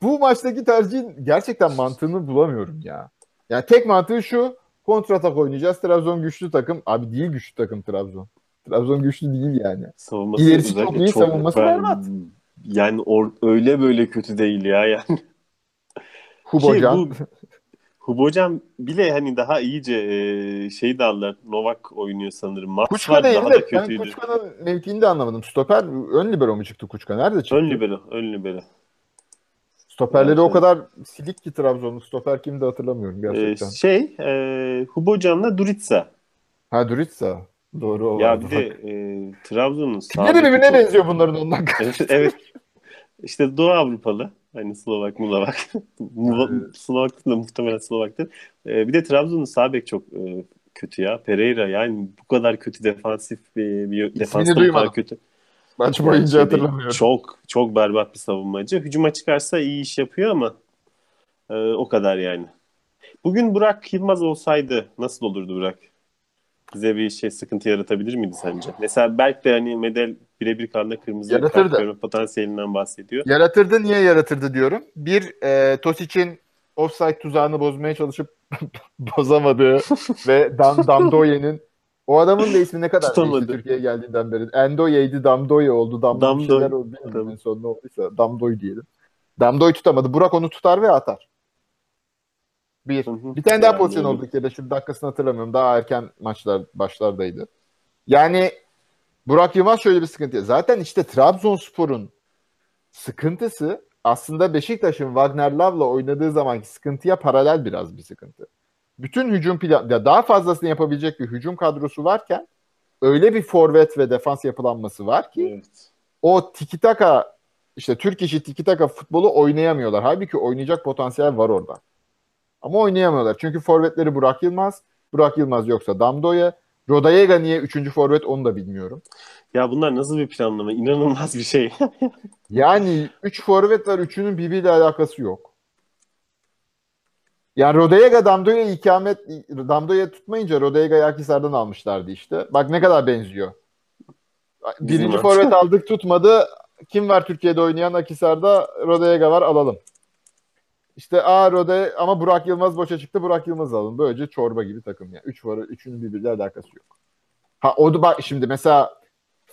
bu maçtaki tercihin gerçekten mantığını bulamıyorum ya. Yani tek mantığı şu. Kontratak oynayacağız. Trabzon güçlü takım. Abi değil güçlü takım Trabzon. Trabzon güçlü değil yani. savunması İlerisi çok iyi, savunması ben- berbat. Yani or- öyle böyle kötü değil ya yani. Hubocan. Ki bu Hubocan bile hani daha iyice e, şey de aldılar. Novak oynuyor sanırım. Max Kuçka değil daha da ben kötüydü. Kuçka'nın mevkiini de anlamadım. Stoper ön libero mu çıktı Kuçka? Nerede çıktı? Ön libero, ön libero. Stoperleri o kadar silik ki Trabzon'un. Stoper kimdi hatırlamıyorum Ee, gerçekten. şey, e, Hubocan'la Duritsa. ha Duritsa. Doğru o Ya bir de e, Trabzon'un sağ birbirine çok- benziyor bunların ondan. evet, evet. İşte Doğu Avrupalı. Hani Slovak, Mulavak. Slovak da muhtemelen Slovaktır. Ee, bir de Trabzon'un sağ bek çok e, kötü ya. Pereira yani bu kadar kötü defansif bir, bir bu duymadım. kadar kötü. Maç boyunca hatırlamıyorum. Çok çok berbat bir savunmacı. Hücuma çıkarsa iyi iş yapıyor ama e, o kadar yani. Bugün Burak Yılmaz olsaydı nasıl olurdu Burak? Bize bir şey sıkıntı yaratabilir miydi sence? Mesela Berk de hani Medel birebir kanda kırmızı Yaratırdı. potansiyelinden bahsediyor. Yaratırdı. Niye yaratırdı diyorum. Bir, e, Tosic'in offside tuzağını bozmaya çalışıp bozamadığı ve Dam Damdoye'nin o adamın da ismi ne kadar değişti Türkiye'ye geldiğinden beri. Endoye'ydi, Damdoye oldu. Damdoy, Damdoy. şeyler oldu. Bilmiyorum en son ne olduysa. Damdoy diyelim. Damdoy tutamadı. Burak onu tutar ve atar. Bir. Hı hı. Bir tane daha Yani pozisyon oldu ya da şimdi dakikasını hatırlamıyorum. Daha erken maçlar başlardaydı. Yani Burak Yılmaz şöyle bir sıkıntı. Zaten işte Trabzonspor'un sıkıntısı aslında Beşiktaş'ın Wagner Love'la oynadığı zamanki sıkıntıya paralel biraz bir sıkıntı. Bütün hücum plan ya daha fazlasını yapabilecek bir hücum kadrosu varken öyle bir forvet ve defans yapılanması var ki Evet. o tiki taka işte Türk işi tiki taka futbolu oynayamıyorlar. Halbuki oynayacak potansiyel var orada. Ama oynayamıyorlar. Çünkü forvetleri Burak Yılmaz. Burak Yılmaz yoksa Damdoya. Rodayega niye 3. forvet onu da bilmiyorum. Ya bunlar nasıl bir planlama? İnanılmaz bir şey. yani 3 forvet var. Üçünün birbiriyle alakası yok. Yani Rodayega Damdoya ikamet Damdoya tutmayınca Rodayega'yı Akhisar'dan almışlardı işte. Bak ne kadar benziyor. Birinci forvet aldık tutmadı. Kim var Türkiye'de oynayan Akhisar'da? Rodayega var alalım. İşte A Rode ama Burak Yılmaz boşa çıktı. Burak Yılmaz alın. Böylece çorba gibi takım yani. Üç var, üçünün birbiriyle alakası yok. Ha o da bak şimdi mesela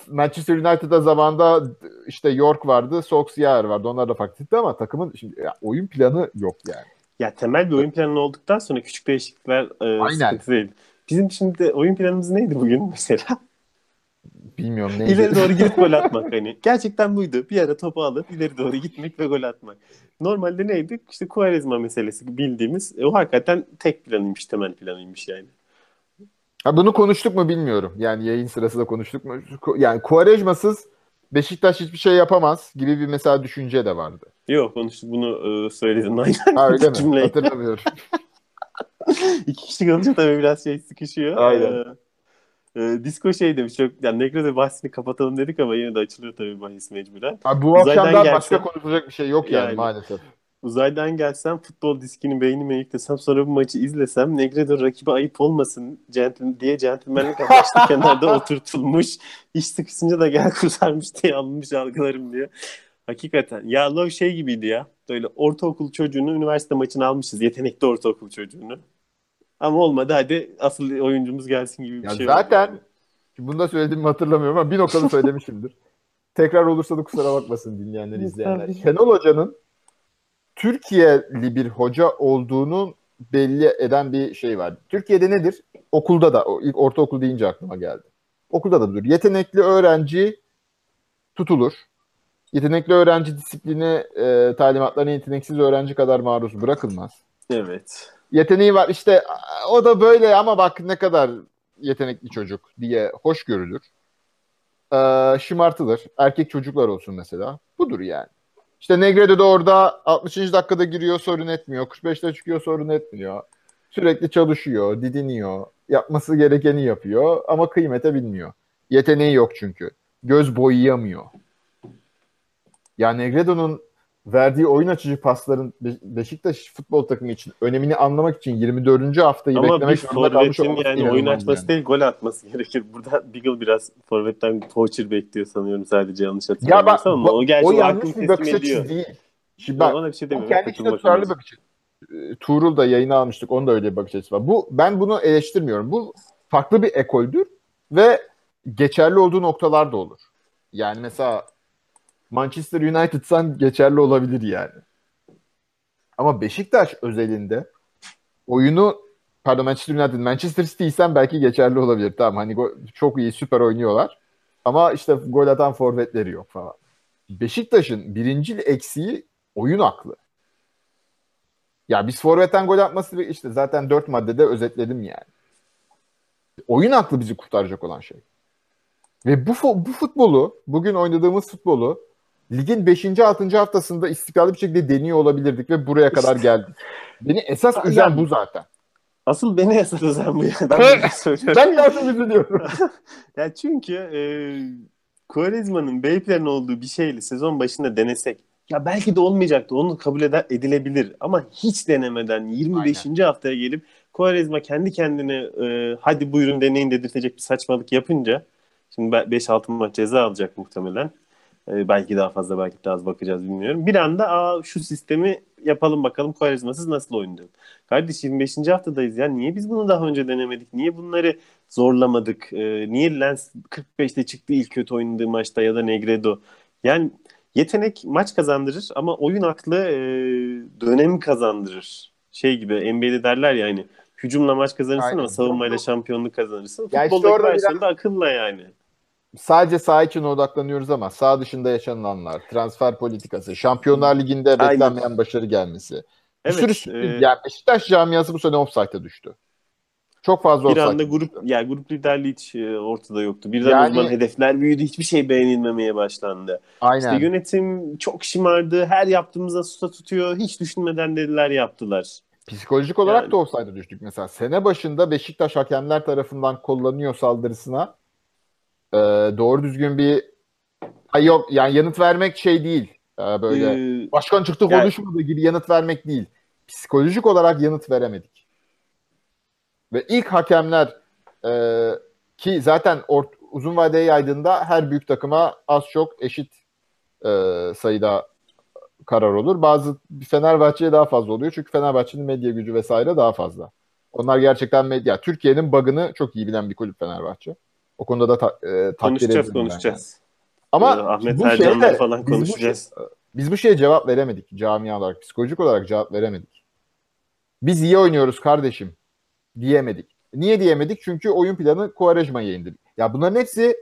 Manchester United'da zamanda işte York vardı, Solskjaer vardı. Onlar da farklıydı ama takımın şimdi ya, oyun planı yok yani. Ya temel bir oyun planı olduktan sonra küçük değişiklikler e, Aynen. sıkıntı değil. Bizim şimdi oyun planımız neydi bugün mesela? Bilmiyorum neydi. İleri doğru gidip gol atmak hani. Gerçekten buydu. Bir ara topu alıp ileri doğru gitmek ve gol atmak. Normalde neydi? İşte Quaresma meselesi bildiğimiz. E, o hakikaten tek planıymış, temel planıymış yani. Ha, bunu konuştuk mu bilmiyorum. Yani yayın sırasında konuştuk mu? Yani Quaresma'sız Beşiktaş hiçbir şey yapamaz gibi bir mesela düşünce de vardı. Yok konuştuk bunu e, söyledin aynen. Ha öyle mi? Cümleyi. Hatırlamıyorum. İki kişi kalınca tabii biraz şey sıkışıyor. Aynen. Ee, e, disco şey demiş çok yani Negredo bahsini kapatalım dedik ama yine de açılıyor tabii bahis mecburen. Abi bu akşam daha başka konuşacak bir şey yok yani, yani maalesef. Uzaydan gelsem futbol diskini beynime yüklesem sonra bu maçı izlesem Negredo rakibi ayıp olmasın gentleman, diye centilmenlik amaçlı kenarda oturtulmuş. İş sıkışınca da gel kurtarmış diye alınmış algılarım diye. Hakikaten. Ya Love şey gibiydi ya. Böyle ortaokul çocuğunu üniversite maçına almışız. Yetenekli ortaokul çocuğunu. Ama olmadı hadi asıl oyuncumuz gelsin gibi bir ya şey Zaten oldu. bunu da söylediğimi hatırlamıyorum ama bir noktada söylemişimdir. Tekrar olursa da kusura bakmasın dinleyenler, izleyenler. Şenol Hoca'nın Türkiye'li bir hoca olduğunu belli eden bir şey var. Türkiye'de nedir? Okulda da, ilk ortaokul deyince aklıma geldi. Okulda da budur. Yetenekli öğrenci tutulur. Yetenekli öğrenci disiplini e, talimatlarına yeteneksiz öğrenci kadar maruz bırakılmaz. Evet yeteneği var işte o da böyle ama bak ne kadar yetenekli çocuk diye hoş görülür. Ee, şımartılır. Erkek çocuklar olsun mesela. Budur yani. İşte Negredo da orada 60. dakikada giriyor sorun etmiyor. 45'te çıkıyor sorun etmiyor. Sürekli çalışıyor, didiniyor. Yapması gerekeni yapıyor ama kıymete bilmiyor. Yeteneği yok çünkü. Göz boyayamıyor. Ya Negredo'nun verdiği oyun açıcı pasların Beşiktaş futbol takımı için önemini anlamak için 24. haftayı Ama beklemek zorunda kalmış olması yani oyun açması yani. değil gol atması gerekir. Burada Beagle biraz forvetten poacher bekliyor sanıyorum sadece yanlış hatırlamıyorsam ama o gerçi o yanlış bir bakış açısı değil. Şimdi bak, bir şey kendi içinde tutarlı bakış açısı. Ee, Tuğrul da yayını almıştık. Onun da öyle bir bakış açısı var. Bu, ben bunu eleştirmiyorum. Bu farklı bir ekoldür ve geçerli olduğu noktalar da olur. Yani mesela Manchester United'san geçerli olabilir yani. Ama Beşiktaş özelinde oyunu pardon Manchester United, Manchester City'ysen belki geçerli olabilir. Tamam hani çok iyi süper oynuyorlar. Ama işte gol atan forvetleri yok falan. Beşiktaş'ın birinci eksiği oyun aklı. Ya biz forvetten gol atması işte zaten dört maddede özetledim yani. Oyun aklı bizi kurtaracak olan şey. Ve bu, bu futbolu, bugün oynadığımız futbolu ligin 5. 6. haftasında istikrarlı bir şekilde deniyor olabilirdik ve buraya kadar geldik. Beni esas yani, üzen bu zaten. Asıl beni esas üzen bu. Yani. Ben ben asıl üzülüyorum. ya çünkü e, Quaresma'nın Beypler'in olduğu bir şeyle sezon başında denesek ya belki de olmayacaktı. Onu kabul eder, edilebilir. Ama hiç denemeden 25. Aynen. haftaya gelip Quaresma kendi kendine e, hadi buyurun deneyin dedirtecek bir saçmalık yapınca şimdi 5-6 maç ceza alacak muhtemelen. E, belki daha fazla belki daha az bakacağız bilmiyorum. Bir anda Aa, şu sistemi yapalım bakalım Koalizmasız nasıl oynuyor. Kardeş 25. haftadayız ya. Niye biz bunu daha önce denemedik? Niye bunları zorlamadık? E, niye Lens 45'te çıktı ilk kötü oynadığı maçta ya da Negredo? Yani yetenek maç kazandırır ama oyun aklı e, dönem kazandırır. Şey gibi NBA'de derler ya hani hücumla maç kazanırsın Aynen. ama savunmayla şampiyonluk kazanırsın. Ya Futboldaki işte versiyonu biraz... akılla yani sadece saha için odaklanıyoruz ama sağ dışında yaşananlar, transfer politikası, Şampiyonlar Ligi'nde beklenmeyen başarı gelmesi. Evet, bir sürü e... yani Beşiktaş camiası bu sene offside'a düştü. Çok fazla Bir anda grup yani grup liderliği hiç e, ortada yoktu. Birden Yani- o zaman hedefler büyüdü. Hiçbir şey beğenilmemeye başlandı. Aynen. İşte yönetim çok şımardı. Her yaptığımıza susa tutuyor. Hiç düşünmeden dediler yaptılar. Psikolojik olarak Yani- da offside'a düştük mesela. Sene başında Beşiktaş hakemler tarafından kullanıyor saldırısına. Ee, doğru düzgün bir Ay yok yani yanıt vermek şey değil. Ee, böyle Ee, başkan çıktı yani- konuşmadı gibi yanıt vermek değil. Psikolojik olarak yanıt veremedik. Ve ilk hakemler e, ki zaten ort- uzun vadeye yaydığında her büyük takıma az çok eşit e, sayıda karar olur. Bazı Fenerbahçe'ye daha fazla oluyor. Çünkü Fenerbahçe'nin medya gücü vesaire daha fazla. Onlar gerçekten medya. Türkiye'nin bug'ını çok iyi bilen bir kulüp Fenerbahçe. O konuda da ta, e, takdir konuşacağız yani. konuşacağız. Ama Ee, Ahmet bu şeyde falan biz bu konuşacağız. şey- biz bu şeye cevap veremedik camia olarak. Psikolojik olarak cevap veremedik. Biz iyi oynuyoruz kardeşim diyemedik. Niye diyemedik? Çünkü oyun planı Quaresma'ya indirdik. Ya bunların hepsi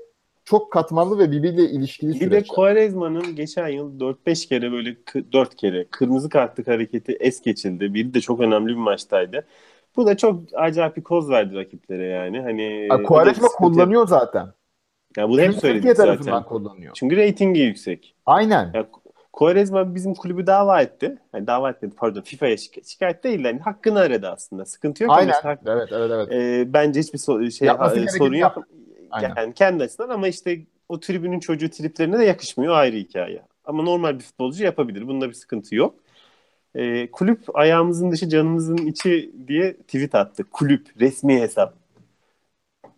çok katmanlı ve birbiriyle ilişkili Bir de süreçler. Quaresma'nın geçen yıl 4-5 kere böyle 4 kere kırmızı kartlık hareketi es geçildi. Biri de çok önemli bir maçtaydı. Bu da çok acayip bir koz verdi rakiplere yani. Hani da Quaresma kullanıyor zaten. Ya bunu hep Çünkü Türkiye söyledik tarafından zaten. kullanıyor. Çünkü reytingi yüksek. Aynen. Ya Quaresma bizim kulübü dava etti. Yani dava etmedi pardon FIFA'ya şik- şikayet değil. Yani hakkını aradı aslında. Sıkıntı yok. Aynen. hak- Evet, evet, evet. e, bence hiçbir so- şey Yapması sorun yok. Aynen. Yani kendi açısından ama işte o tribünün çocuğu triplerine de yakışmıyor ayrı hikaye. Ama normal bir futbolcu yapabilir. Bunda bir sıkıntı yok. E, kulüp ayağımızın dışı canımızın içi diye tweet attı. Kulüp resmi hesap.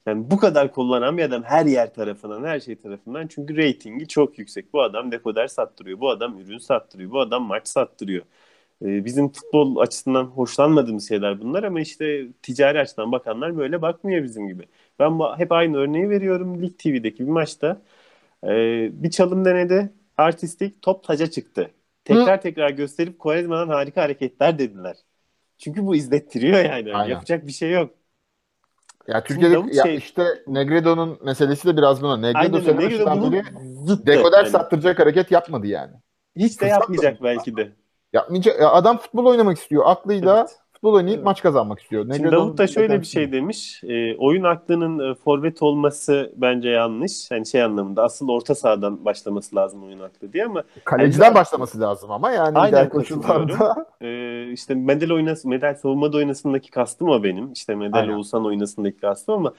Yani bu kadar kullanan bir adam her yer tarafından, her şey tarafından. Çünkü reytingi çok yüksek. Bu adam dekoder sattırıyor. Bu adam ürün sattırıyor. Bu adam maç sattırıyor. Ee, bizim futbol açısından hoşlanmadığımız şeyler bunlar ama işte ticari açıdan bakanlar böyle bakmıyor bizim gibi. Ben hep aynı örneği veriyorum. Lig TV'deki bir maçta ee, bir çalım denedi. Artistik top taca çıktı. Tekrar tekrar gösterip Quaresma'dan harika hareketler dediler. Çünkü bu izlettiriyor yani. Aynen. Yapacak bir şey yok. Ya Türkiye'de ya şey- işte Negredo'nun meselesi de biraz buna. Negredo Aynen. Negredo zıttı. dekoder Yani sattıracak hareket yapmadı yani. Hiç de Fırsat yapmayacak da- belki de. Yapmayacak. Ya adam futbol oynamak istiyor. Aklıyla Evet. Futbol oynayıp Evet. maç kazanmak istiyor. Şimdi Negredo'nun Davut da şöyle bir şey demiş. E, oyun aklının e, forvet olması bence yanlış. Hani şey anlamında asıl orta sahadan başlaması lazım oyun aklı diye ama Kaleciden Yani- başlaması lazım ama yani Aynen koşullarda. e, işte Medel oynasın, Medel savunmada oynasındaki kastım o benim. İşte Medel Aynen. Oğuzhan oynasındaki kastım ama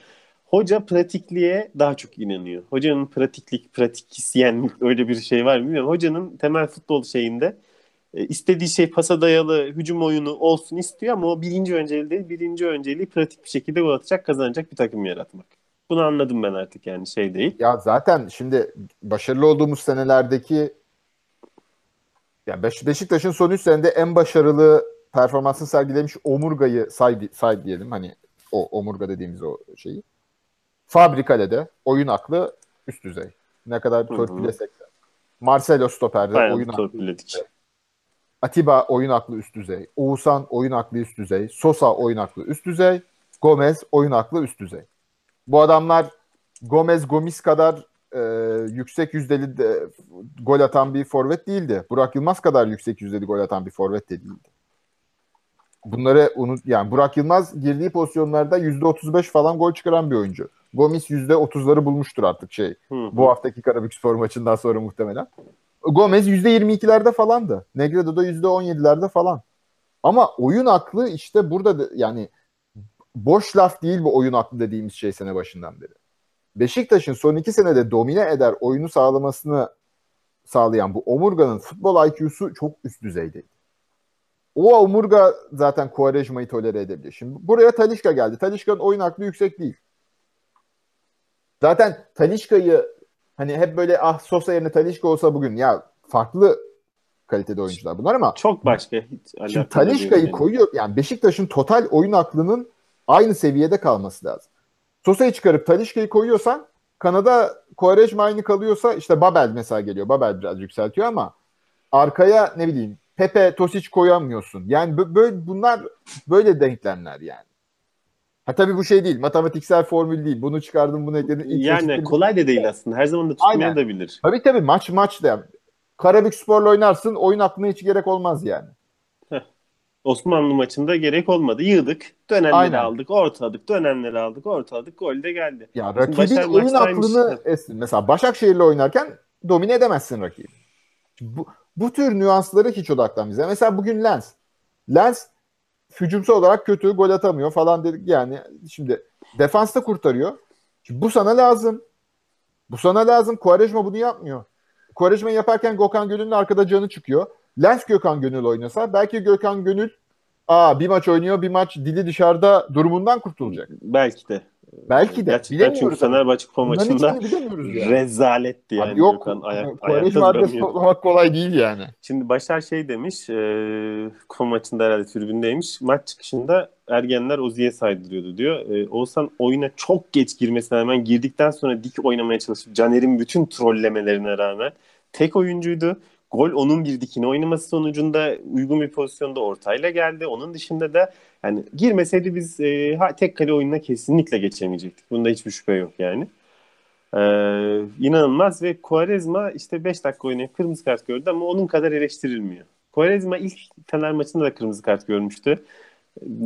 hoca pratikliğe daha çok inanıyor. Hocanın pratiklik, pratikisyenlik öyle bir şey var mı bilmiyorum. Hocanın temel futbol şeyinde e, istediği şey pasa dayalı hücum oyunu olsun istiyor ama o birinci önceliği değil. Birinci önceliği pratik bir şekilde gol atacak, kazanacak bir takım yaratmak. Bunu anladım ben artık yani şey değil. Ya zaten şimdi başarılı olduğumuz senelerdeki yani Beş- Beşiktaş'ın son 3 senede en başarılı performansını sergilemiş omurgayı say, say diyelim hani o omurga dediğimiz o şeyi. Fabrikale'de oyun aklı üst düzey. Ne kadar törpülesek de. Marcelo Stoper'de Bayağı oyun aklı. Atiba oyun aklı üst düzey. Oğuzhan oyun aklı üst düzey. Sosa oyun aklı üst düzey. Gomez oyun aklı üst düzey. Bu adamlar Gomez Gomis kadar e, yüksek yüzdeli de, gol atan bir forvet değildi. Burak Yılmaz kadar yüksek yüzdeli gol atan bir forvet de değildi. Bunları unut yani Burak Yılmaz girdiği pozisyonlarda %35 falan gol çıkaran bir oyuncu. Gomis %30'ları bulmuştur artık şey. Hı hı. Bu haftaki Karabükspor maçından sonra muhtemelen. Gomez %22'lerde falandı. Negredo da %17'lerde falan. Ama oyun aklı işte burada da, yani boş laf değil bu oyun aklı dediğimiz şey sene başından beri. Beşiktaş'ın son iki senede domine eder oyunu sağlamasını sağlayan bu omurganın futbol IQ'su çok üst düzeydeydi. O omurga zaten Quaresma'yı tolere edebilir. Şimdi buraya Talişka geldi. Talişka'nın oyun aklı yüksek değil. Zaten Talişka'yı hani hep böyle ah Sosa yerine Talişka olsa bugün ya farklı kalitede oyuncular bunlar ama Çok başka. Hiç şimdi Talişka'yı koyuyor yani Beşiktaş'ın total oyun aklının aynı seviyede kalması lazım. Sosa'yı çıkarıp Talişka'yı koyuyorsan Kanada Quaresma aynı kalıyorsa işte Babel mesela geliyor. Babel biraz yükseltiyor ama arkaya ne bileyim Pepe, Tosic koyamıyorsun. Yani bö- böyle bunlar böyle denklemler yani. Ha tabii bu şey değil. Matematiksel formül değil. Bunu çıkardım, bunu ekledim. İlk Yani kolay da değil aslında. Her zaman da tutmayabilir. Tabii tabii maç maç da. Karabük Spor'la oynarsın. Oyun aklına hiç gerek olmaz yani. Heh. Osmanlı maçında gerek olmadı. Yığdık, dönemleri Aynen. aldık, ortaladık, dönemleri aldık, ortaladık, gol de geldi. Ya rakibin oyun aklını esin. Mesela Başakşehir'le oynarken domine edemezsin rakibi. Bu, bu tür nüansları hiç odaklanmayacağız. Mesela bugün Lens. Lens hücumsal olarak kötü, gol atamıyor falan dedik yani. Şimdi defansta kurtarıyor. Şimdi bu sana lazım. Bu sana lazım. Quaresma bunu yapmıyor. Quaresma yaparken Gökhan Gönül'ün arkada canı çıkıyor. Lens Gökhan Gönül oynasa belki Gökhan Gönül aa bir maç oynuyor bir maç dili dışarıda durumundan kurtulacak. Belki de. Belki de. Gerçekten bilemiyoruz. Çünkü Fenerbahçe kupa maçında rezaletti yani. Abi yok, Gökhan ay- ayakta duramıyor. kolay değil yani. Şimdi Başar şey demiş e, kupa maçında herhalde tribündeymiş. Maç çıkışında ergenler Ozi'ye saydırıyordu diyor. E, Oğuzhan oyuna çok geç girmesine rağmen girdikten sonra dik oynamaya çalışıp Caner'in bütün trollemelerine rağmen tek oyuncuydu. Gol onun bir dikine oynaması sonucunda uygun bir pozisyonda ortayla geldi. Onun dışında da yani girmeseydi biz e, tek kale oyununa kesinlikle geçemeyecektik. Bunda hiçbir şüphe yok yani. Ee, inanılmaz ve Quaresma işte 5 dakika oynayıp kırmızı kart gördü ama onun kadar eleştirilmiyor. Quaresma ilk Fener maçında da kırmızı kart görmüştü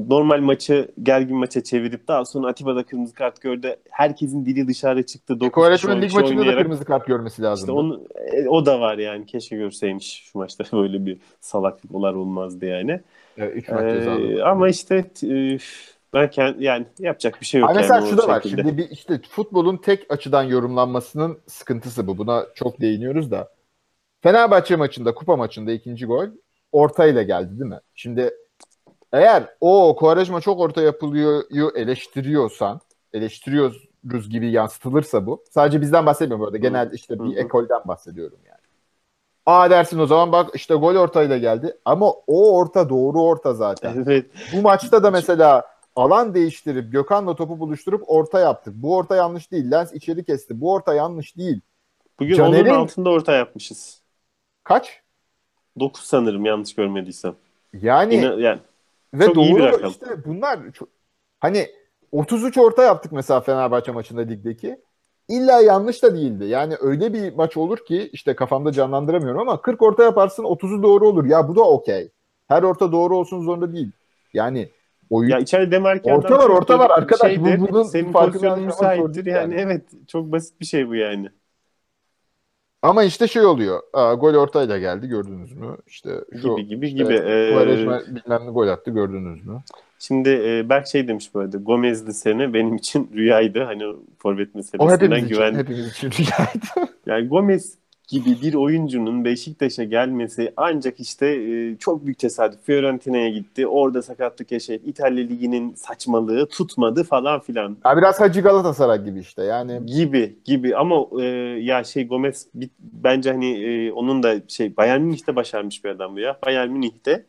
normal maçı gergin maça çevirip daha sonra Atiba'da kırmızı kart gördü. Herkesin dili dışarı çıktı. Kovalec'in lig maçında oynayarak... da kırmızı kart görmesi lazım. İşte onu, e, o da var yani. Keşke görseymiş şu maçta böyle bir salaklıklar olmazdı yani. Evet, üç maç ee, ama işte e, ben kend, yani yapacak bir şey yok. Yani mesela şu da var. Şimdi bir, işte futbolun tek açıdan yorumlanmasının sıkıntısı bu. Buna çok değiniyoruz da. Fenerbahçe maçında, kupa maçında ikinci gol ortayla geldi değil mi? Şimdi eğer o Quaresma çok orta yapılıyor eleştiriyorsan, eleştiriyoruz gibi yansıtılırsa bu. Sadece bizden bahsetmiyorum burada. Genel işte bir ekolden bahsediyorum yani. Aa dersin o zaman bak işte gol ortayla geldi. Ama o orta doğru orta zaten. Evet. Bu maçta da mesela alan değiştirip Gökhan'la topu buluşturup orta yaptık. Bu orta yanlış değil. Lens içeri kesti. Bu orta yanlış değil. Bugün Caner'in... onun altında orta yapmışız. Kaç? 9 sanırım yanlış görmediysem. Yani, Yine, yani ve Çok doğru işte bunlar çok, hani 33 orta yaptık mesela Fenerbahçe maçında ligdeki. İlla yanlış da değildi. Yani öyle bir maç olur ki işte kafamda canlandıramıyorum ama 40 orta yaparsın 30'u doğru olur. Ya bu da okey. Her orta doğru olsun zorunda değil. Yani oyun... Ya içeride demerken orta var orta var arkadaş. Şeydir, bu, bunun senin pozisyonun müsaittir yani. yani. Evet çok basit bir şey bu yani. Ama işte şey oluyor. Aa, gol ortayla geldi gördünüz mü? İşte şu gibi gibi işte, gibi. Ee, bilmem ne gol attı gördünüz mü? Şimdi e, Berk şey demiş böyle Gomez'li sene benim için rüyaydı. Hani forvet meselesinden o hepimiz güven. Için, hepimiz için rüyaydı. yani Gomez gibi bir oyuncunun Beşiktaş'a gelmesi ancak işte e, çok büyük tesadüf. Fiorentina'ya gitti. Orada sakatlık yaşayıp İtalya Ligi'nin saçmalığı tutmadı falan filan. Ya biraz Hacı Galatasaray gibi işte yani. Gibi gibi ama e, ya şey Gomez bence hani e, onun da şey Bayern Münih'te başarmış bir adam bu ya. Bayern Münih'te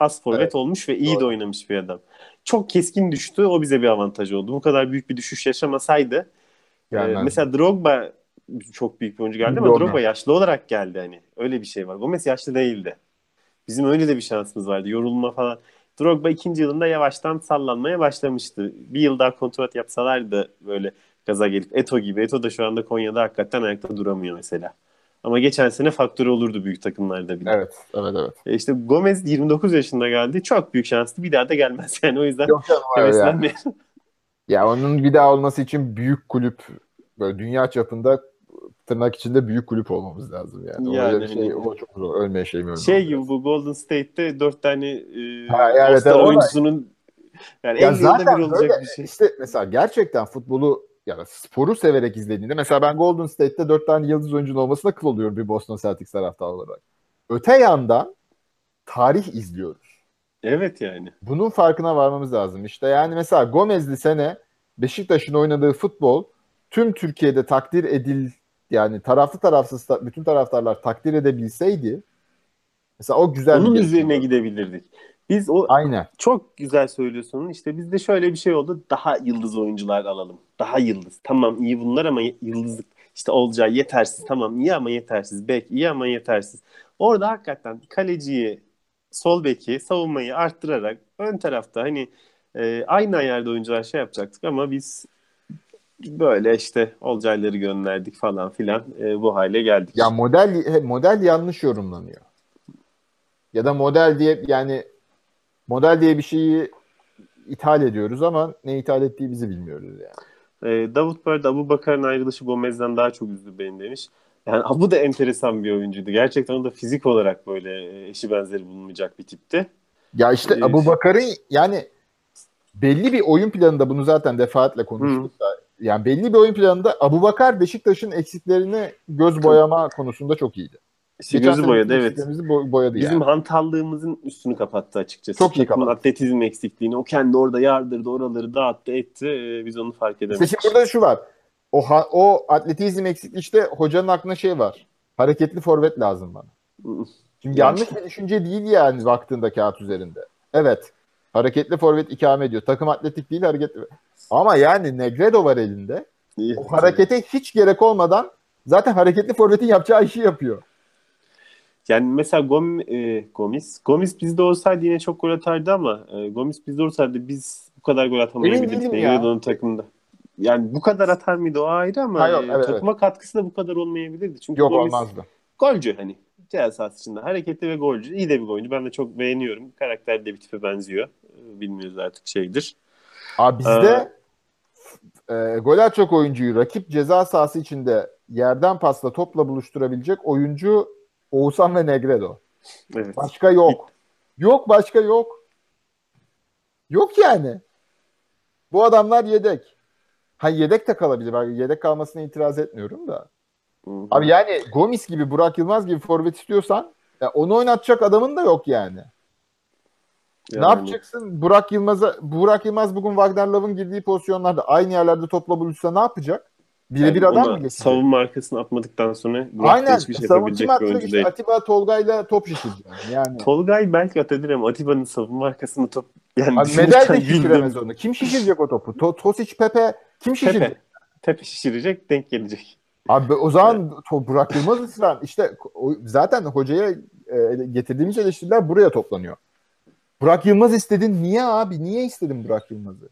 as forvet evet. olmuş ve iyi Doğru. de oynamış bir adam. Çok keskin düştü. O bize bir avantaj oldu. Bu kadar büyük bir düşüş yaşamasaydı e, mesela Drogba çok büyük bir oyuncu geldi ama. Drogba yaşlı olarak geldi hani. Öyle bir şey var. Gomez yaşlı değildi. Bizim öyle de bir şansımız vardı. Yorulma falan. Drogba ikinci yılında yavaştan sallanmaya başlamıştı. Bir yıl daha kontrat yapsalardı böyle gaza gelip Eto gibi. Eto da şu anda Konya'da hakikaten ayakta duramıyor mesela. Ama geçen sene faktörü olurdu büyük takımlarda bile. Evet, evet, evet. E işte Gomez 29 yaşında geldi. Çok büyük şanslı. Bir daha da gelmez yani. O yüzden Yok canım, ya. ya onun bir daha olması için büyük kulüp böyle dünya çapında tırnak içinde büyük kulüp olmamız lazım yani. yani öyle bir şey o çok zor. Ölmeye şey mi Şey gibi bu Golden State'te dört tane e, ha, evet, evet, oyuncusunun yani ya en zaten bir olacak böyle, bir şey. İşte mesela gerçekten futbolu yani sporu severek izlediğinde mesela ben Golden State'te dört tane yıldız oyuncunun olmasına kıl oluyorum bir Boston Celtics taraftarı olarak. Öte yandan tarih izliyoruz. Evet yani. Bunun farkına varmamız lazım. İşte yani mesela Gomez'li sene Beşiktaş'ın oynadığı futbol tüm Türkiye'de takdir edil yani taraflı tarafsız bütün taraftarlar takdir edebilseydi mesela o güzel Onun üzerine olur. gidebilirdik. Biz o Aynen. çok güzel söylüyorsun. İşte bizde şöyle bir şey oldu. Daha yıldız oyuncular alalım. Daha yıldız. Tamam iyi bunlar ama yıldızlık işte olacağı yetersiz. Tamam iyi ama yetersiz. Bek iyi ama yetersiz. Orada hakikaten kaleciyi, sol beki, savunmayı arttırarak ön tarafta hani e, aynı ayarda oyuncular şey yapacaktık ama biz böyle işte Olcayları gönderdik falan filan e, bu hale geldik. Ya model model yanlış yorumlanıyor. Ya da model diye yani model diye bir şeyi ithal ediyoruz ama ne ithal ettiği bizi bilmiyoruz yani. E, Davut Bard Abu Bakar'ın ayrılışı Gomez'den daha çok üzdü beni demiş. Yani Abu da enteresan bir oyuncuydu. Gerçekten o da fizik olarak böyle eşi benzeri bulunmayacak bir tipti. Ya işte ee, Abu Bakar'ın yani belli bir oyun planında bunu zaten defaatle konuştuk da yani belli bir oyun planında Abu Bakar Beşiktaş'ın eksiklerini göz boyama konusunda çok iyiydi. İşte gözü boyadı evet. boyadı Bizim yani. hantallığımızın üstünü kapattı açıkçası. Çok iyi kapattı. Atletizm eksikliğini. O kendi orada yardırdı, oraları dağıttı, etti. Ee, biz onu fark edemedik. İşte şimdi burada şu var. O, ha, o atletizm eksikliği işte hocanın aklına şey var. Hareketli forvet lazım bana. Şimdi yanlış bir düşünce değil yani vaktinde kağıt üzerinde. Evet. Hareketli forvet ikame ediyor. Takım atletik değil hareketli. Ama yani Negredo var elinde. İyi. O harekete hiç gerek olmadan zaten hareketli forvetin yapacağı işi yapıyor. Yani mesela Gom, e, Gomis, Gomis bizde olsaydı yine çok gol atardı ama e, Gomis bizde olsaydı biz bu kadar gol atamayabilirdik Negredo'nun takımında. Yani bu kadar atar mıydı o ayrı ama Hayır, e, evet, takıma evet. katkısı da bu kadar olmayabilirdi. Çünkü Yok Gomis, olmazdı. Golcü hani. Cihaz sahası içinde hareketli ve golcü. İyi de bir oyuncu. Ben de çok beğeniyorum. Karakter de bir tipe benziyor. E, bilmiyoruz artık şeydir. Abi bizde ee, e, gol çok oyuncuyu rakip ceza sahası içinde yerden pasla topla buluşturabilecek oyuncu Oğuzhan ve Negredo. Evet. Başka yok. Yok başka yok. Yok yani. Bu adamlar yedek. Ha yedek de kalabilir. Ben yedek kalmasına itiraz etmiyorum da. Hı-hı. Abi yani Gomis gibi, Burak Yılmaz gibi forvet istiyorsan ya onu oynatacak adamın da yok yani. Yani. Ne yapacaksın? Burak Yılmaz'a Burak Yılmaz bugün Wagner Love'ın girdiği pozisyonlarda aynı yerlerde topla buluşsa ne yapacak? Birebir yani adam mı geçecek? Savunma arkasını atmadıktan sonra Burak Aynen. hiçbir şey yapabilecek bir oyuncu işte, değil. Atiba Tolga'yla top şişirecek. Yani. Tolgay belki atabilir ama Atiba'nın savunma arkasını top yani Abi medal de şişiremez onu. Kim şişirecek o topu? To Tosic, Pepe kim şişirecek? Pepe. Pepe şişirecek denk gelecek. Abi o zaman evet. Burak Yılmaz ısrar. İşte o, zaten hocaya e, getirdiğimiz eleştiriler buraya toplanıyor. Burak Yılmaz istedin. Niye abi? Niye istedin Burak Yılmaz'ı?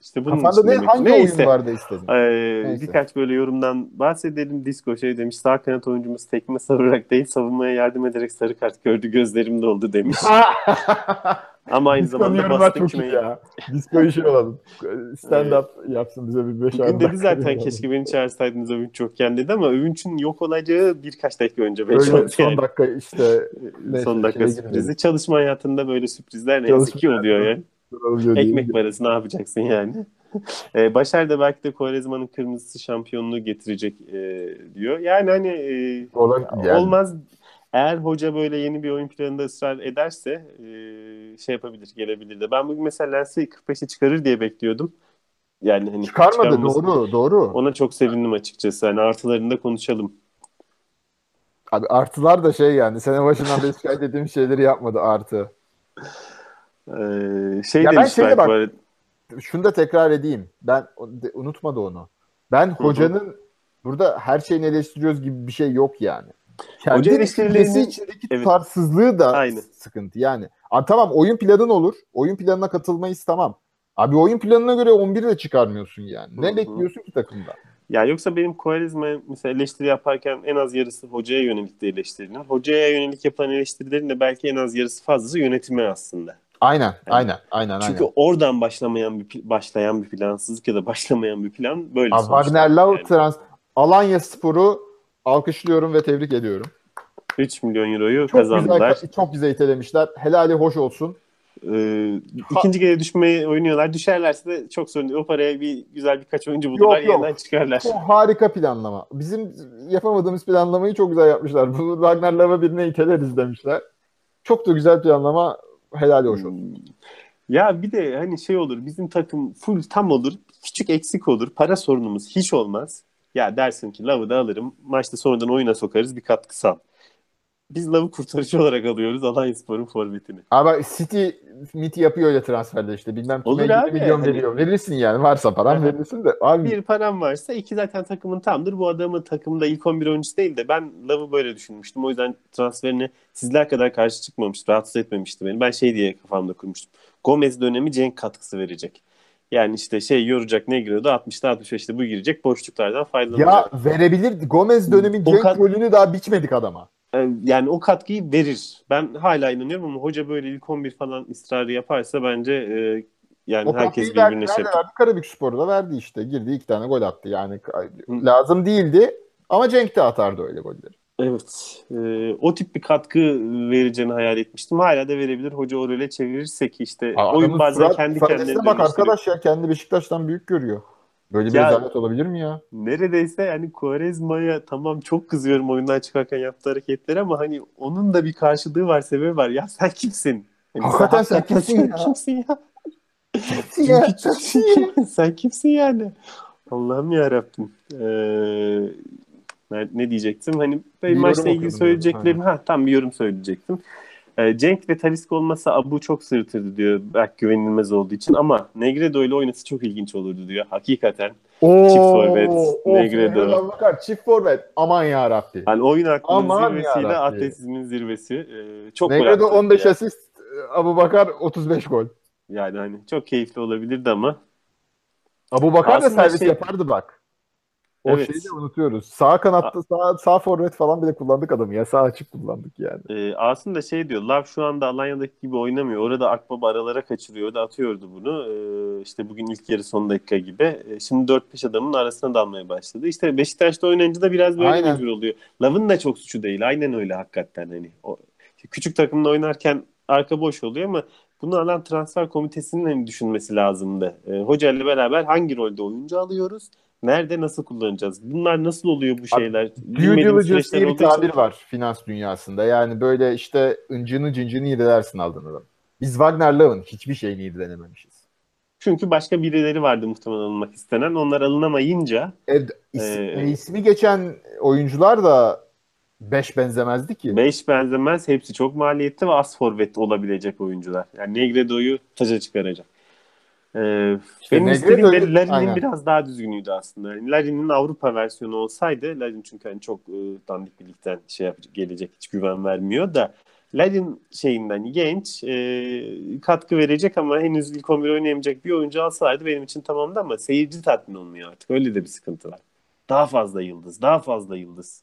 İşte bunun Kafanda ne, hangi Neyse. oyun vardı istedin? Ee, birkaç böyle yorumdan bahsedelim. Disco şey demiş. Sağ kanat oyuncumuz tekme savurarak değil savunmaya yardım ederek sarı kart gördü. Gözlerim doldu demiş. Ama aynı zamanda bastı kime ya. Disco işi olalım. Stand up yapsın bize bir 5 Bugün dedi zaten keşke beni çağırsaydınız Övünç yokken dedi ama Övünç'ün yok olacağı birkaç dakika önce. Öyle son yani. dakika işte. son dakika sürprizi. Çalışma hayatında böyle sürprizler ne yazık ki oluyor yani. Ekmek parası ne yapacaksın yani? ee, Başar da belki de Kovarezma'nın kırmızısı şampiyonluğu getirecek e, diyor. Yani hani e, Olan, yani. olmaz eğer hoca böyle yeni bir oyun planında ısrar ederse e, şey yapabilir, gelebilir de. Ben bugün mesela Lens'i 45'e çıkarır diye bekliyordum. Yani hani çıkarmadı doğru doğru. Ona çok sevindim açıkçası. Hani artılarını da konuşalım. Abi artılar da şey yani sene başından beri şikayet ettiğim şeyleri yapmadı artı. Ee, şey ya ben bak, böyle... şunu da tekrar edeyim. Ben unutmadı onu. Ben hocanın Hı-hı. burada her şeyini eleştiriyoruz gibi bir şey yok yani. Kendi Hoca eleştirilerinin içindeki evet. tutarsızlığı da Aynı. sıkıntı yani. Abi tamam oyun planın olur. Oyun planına katılmayız tamam. Abi oyun planına göre 11 de çıkarmıyorsun yani. Ne Hı-hı. bekliyorsun ki takımda? Ya yoksa benim Koalizm'e mesela eleştiri yaparken en az yarısı hocaya yönelik de eleştirinin. Hocaya yönelik yapılan eleştirilerin de belki en az yarısı fazlası yönetime aslında. Aynen, yani, aynen, aynen. Çünkü aynen. oradan başlamayan bir başlayan bir plansızlık ya da başlamayan bir plan böyle. Wagner Love yani. trans Alanya Sporu alkışlıyorum ve tebrik ediyorum. 3 milyon euroyu çok kazandılar. Güzel, çok güzel itelemişler. Helali hoş olsun. Ee, ikinci kere düşmeyi oynuyorlar. Düşerlerse de çok sorun değil. O paraya bir güzel birkaç oyuncu bulurlar. Yok, yeniden çıkarlar. Çok harika planlama. Bizim yapamadığımız planlamayı çok güzel yapmışlar. Bu Wagner Lava birine iteleriz demişler. Çok da güzel planlama helal hoş olsun. Hmm. Ya bir de hani şey olur bizim takım full tam olur. Küçük eksik olur. Para sorunumuz hiç olmaz. Ya dersin ki Love'ı da alırım. Maçta sonradan oyuna sokarız bir katkı sağ. Biz Love'ı kurtarıcı olarak alıyoruz Alanya Spor'un forvetini. Abi City Miti yapıyor öyle transferde işte. Bilmem Olur abi. milyon hani... veriyor. Verirsin yani. Varsa param verirsin de. Abi... Bir param varsa iki zaten takımın tamdır. Bu adamı takımda ilk 11 oyuncusu değil de ben Love'ı böyle düşünmüştüm. O yüzden transferini sizler kadar karşı çıkmamıştı. Rahatsız etmemişti beni. Ben şey diye kafamda kurmuştum. Gomez dönemi Cenk katkısı verecek. Yani işte şey yoracak ne giriyordu 60'ta 65'te bu girecek boşluklardan faydalanacak. Ya verebilir. Gomez dönemin Cenk kat... rolünü daha biçmedik adama. e, yani o katkıyı verir. Ben hala inanıyorum ama hoca böyle ilk 11 falan ısrarı yaparsa bence e, yani o herkes birbirine şey verdi? Karabük Spor'da verdi işte. Girdi iki tane gol attı. Yani lazım değildi ama Cenk de atardı öyle golleri. Evet. E, o tip bir katkı vereceğini hayal etmiştim. Hala da verebilir. Hoca o role çevirirse ki işte Aa, oyun bazen surat kendi kendine bak arkadaş ya kendi Beşiktaş'tan büyük görüyor. Böyle bir rezalet olabilir mi ya? Neredeyse yani Quaresma'ya tamam çok kızıyorum oyundan çıkarken yaptığı hareketleri ama hani onun da bir karşılığı var, sebebi var. Ya sen kimsin? Yani Hakikaten sen kimsin ya? kimsin ya? Ya, sen kimsin yani? Allah'ım ya Rabbim. ne, ne diyecektim? Hani yorum maçla ilgili söyleyeceklerim ha tam bir yorum söyleyecektim. Ee, Cenk ve Taliska olmasa Abu çok sırıtırdı diyor. Belki güvenilmez olduğu için ama Negredo ile oynası çok ilginç olurdu diyor. Hakikaten. Oo, Çift forvet, of, Negredo. Bakar, çift forvet. Aman ya Rabbi. Yani oyun aklının Aman zirvesiyle atletizmin zirvesi. Ee, çok Negredo attı 15 ya. asist, Abu Bakar 35 gol. Yani hani çok keyifli olabilirdi ama Abu Bakar da Aslında servis şey- yapardı bak. O Evet. şeyi de unutuyoruz. Sağ kanatta sağ, sağ forvet falan bile kullandık adamı ya. Sağ açık kullandık yani. Ee, aslında şey diyor, Lav şu anda Alanya'daki gibi oynamıyor. Orada Akbaba aralara kaçırıyor. O da atıyordu bunu. Ee, işte bugün ilk yarı son dakika gibi. Ee, şimdi 4-5 adamın arasına dalmaya başladı. İşte Beşiktaş'ta oynayınca da biraz böyle Aynen. bir oluyor. Lav'ın da çok suçu değil. Aynen öyle hakikaten. Hani o, küçük takımla oynarken arka boş oluyor ama bunu alan transfer komitesinin hani düşünmesi lazımdı. Ee, Hoca ile beraber hangi rolde oyuncu alıyoruz? Nerede nasıl kullanacağız? Bunlar nasıl oluyor bu şeyler? Due diligence diye bir olduğu için- tabir var finans dünyasında. Yani böyle işte ıncını cıncını irdelersin aldığın adam. Biz Wagner Love'ın hiçbir şeyini irdelememişiz. Çünkü başka birileri vardı muhtemelen alınmak istenen. Onlar alınamayınca E, is- Ee, e, ismi geçen oyuncular da beş benzemezdi ki. beş benzemez. Hepsi çok maliyetli ve az forvet olabilecek oyuncular. Yani Negredo'yu taca çıkaracak. Ee, İşte benim istediğim aynen. biraz daha düzgünüydü aslında. Yani Larin'in Avrupa versiyonu olsaydı Larin çünkü hani çok e, dandik bir ligden şey yapacak, gelecek hiç güven vermiyor da Larin şeyinden genç e, katkı verecek ama henüz ilk 11 oynayamayacak bir oyuncu alsaydı benim için tamamdı ama seyirci tatmin olmuyor artık. Öyle de bir sıkıntı var. Daha fazla yıldız, daha fazla yıldız.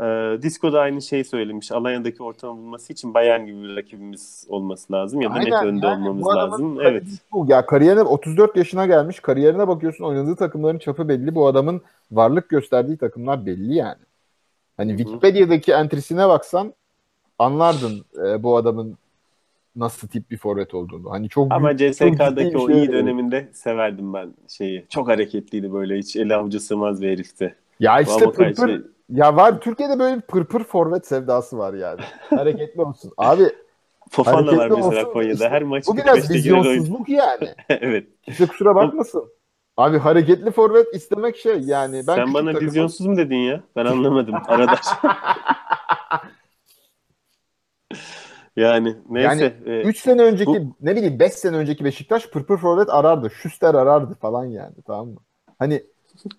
Ee, Disco da aynı şeyi söylemiş. Alanya'daki ortamı bulması için Bayern gibi bir rakibimiz olması lazım ya da net Aynen, önde yani olmamız lazım. Evet. Ya kariyerine 34 yaşına gelmiş. Kariyerine bakıyorsun oynadığı takımların çapı belli. Bu adamın varlık gösterdiği takımlar belli yani. Hani. Wikipedia'daki entrisine baksan anlardın e, bu adamın nasıl tip bir forvet olduğunu. Hani çok Ama büyük- çok CSK'daki bir o şey iyi döneminde severdim ben şeyi. Çok hareketliydi böyle. Hiç ele avucu sığmaz bir herifti. Ya işte Ama pırpır şey- ya var Türkiye'de böyle bir pırpır forvet sevdası var yani. Hareketli olsun. Abi Fofana var mesela olsun. Konya'da. Her maç bu 45 biraz vizyonsuzluk yani. evet. Kimse kusura bakmasın. Abi hareketli forvet istemek şey yani. Ben Sen bana takımım- vizyonsuz mu dedin ya? Ben anlamadım. Arada. yani neyse. e, 3 sene önceki Bu- ne bileyim 5 sene önceki Beşiktaş pırpır forvet arardı. Şüster arardı falan yani tamam mı? Hani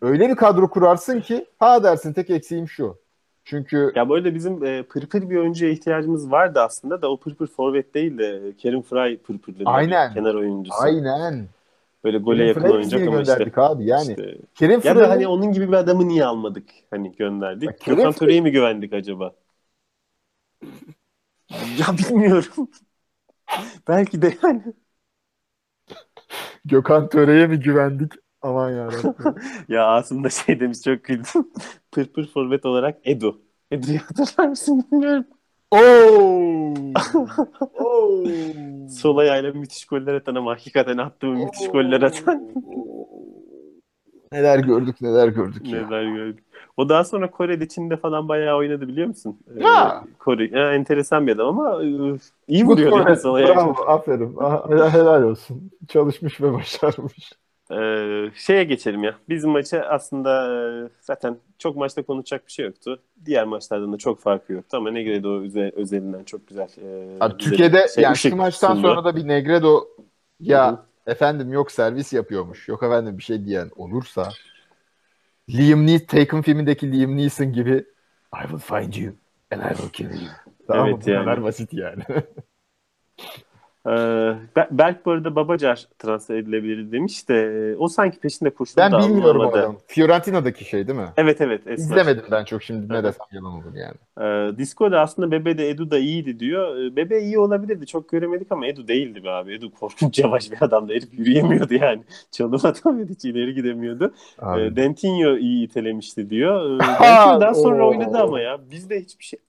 öyle bir kadro kurarsın ki ha dersin tek eksiğim şu. Çünkü Ya böyle bizim e, pırpır bir oyuncuya ihtiyacımız vardı aslında da o pırpır forvet değil de Kerim Fry pırpırlı Aynen. kenar oyuncusu. aynen. Böyle gole yakın oynayacak ama işte. abi yani. işte- Kerim Ya da hani onun gibi bir adamı niye almadık? Hani gönderdik. Kerim Gökhan Töre'ye mi güvendik acaba? ya bilmiyorum. Belki de yani. Gökhan Töre'ye mi güvendik? Aman yarabbim. Ya aslında şey demiş çok güldüm. Pırpır forvet olarak Edu. Edu'yu hatırlar mısın bilmiyorum. Oo! Oo! Sol ayağıyla müthiş goller atan ama hakikaten attığı müthiş goller atan. Neler gördük neler gördük ya. Neler gördük. O daha sonra Kore'de, Çin'de falan bayağı oynadı biliyor musun? Ee, Ya. Kore, ya, enteresan bir adam ama e, iyi vuruyor. Bravo, aferin. Helal olsun. Çalışmış ve başarmış. Ee, şeye geçelim ya. Bizim maçı aslında e, zaten çok maçta konuşacak bir şey yoktu. Diğer maçlardan da çok farkı yoktu ama Negredo öze- özelinden çok güzel. e, Abi, Türkiye'de şey, yani şu maçtan sundu. sonra da bir Negredo ya Hı hı. efendim yok servis yapıyormuş. Yok efendim bir şey diyen olursa Liam Neeson Taken filmindeki Liam Neeson gibi I will find you and I will kill you. Tamam mı? Evet Bu yani. kadar basit yani. Ee, Berk bu arada Babacar transfer edilebilir demiş de e, o sanki peşinde koştu Ben bilmiyorum o adamı. Fiorentina'daki şey değil mi? Evet evet. Esmer. İzlemedim ben çok şimdi ne desem yalan olur yani. Ee, Disco'da aslında Bebe de Edu da iyiydi diyor. Ee, Bebe iyi olabilirdi çok göremedik ama Edu değildi be abi. Edu korkunç yavaş bir adamdı. Herif yürüyemiyordu yani. Çalım atamıyordu hiç ileri gidemiyordu. Ee, Dentinho iyi itelemişti diyor. Dentinho daha sonra oynadı ama ya. Bizde hiçbir şey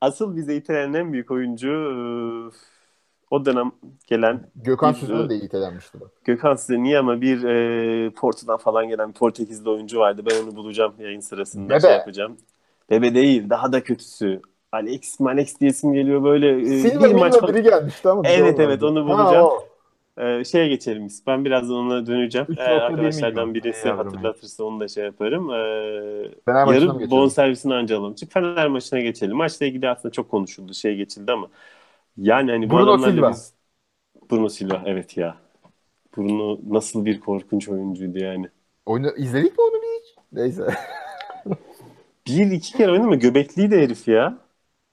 Asıl bize itelenen en büyük oyuncu o dönem gelen Gökhan Süzün'ü de iyi itelenmişti bak. Gökhan Süzün niye ama bir e, Porto'dan falan gelen bir Portekizli oyuncu vardı. Ben onu bulacağım yayın sırasında Bebe. şey yapacağım. Bebe değil daha da kötüsü. Alex Malex diyesim geliyor böyle. E, Silva bir maç biri gelmişti ama. Evet evet onu bulacağım. Ha, Ee, şeye geçelim biz. Ben birazdan ona döneceğim. Eğer arkadaşlardan birisi hatırlatırsa onu da şey yaparım. Ee, Fener yarı bon servisini anca alalım. Çünkü Fener maçına geçelim. Maçla ilgili aslında çok konuşuldu. Şey geçildi ama yani hani Bruno Silva. Biz... Bruno Silva evet ya. Bruno nasıl bir korkunç oyuncuydu yani. Oyunu izledik mi onu bir hiç? Neyse. bir iki kere oynadı mı? Göbekliydi herif ya.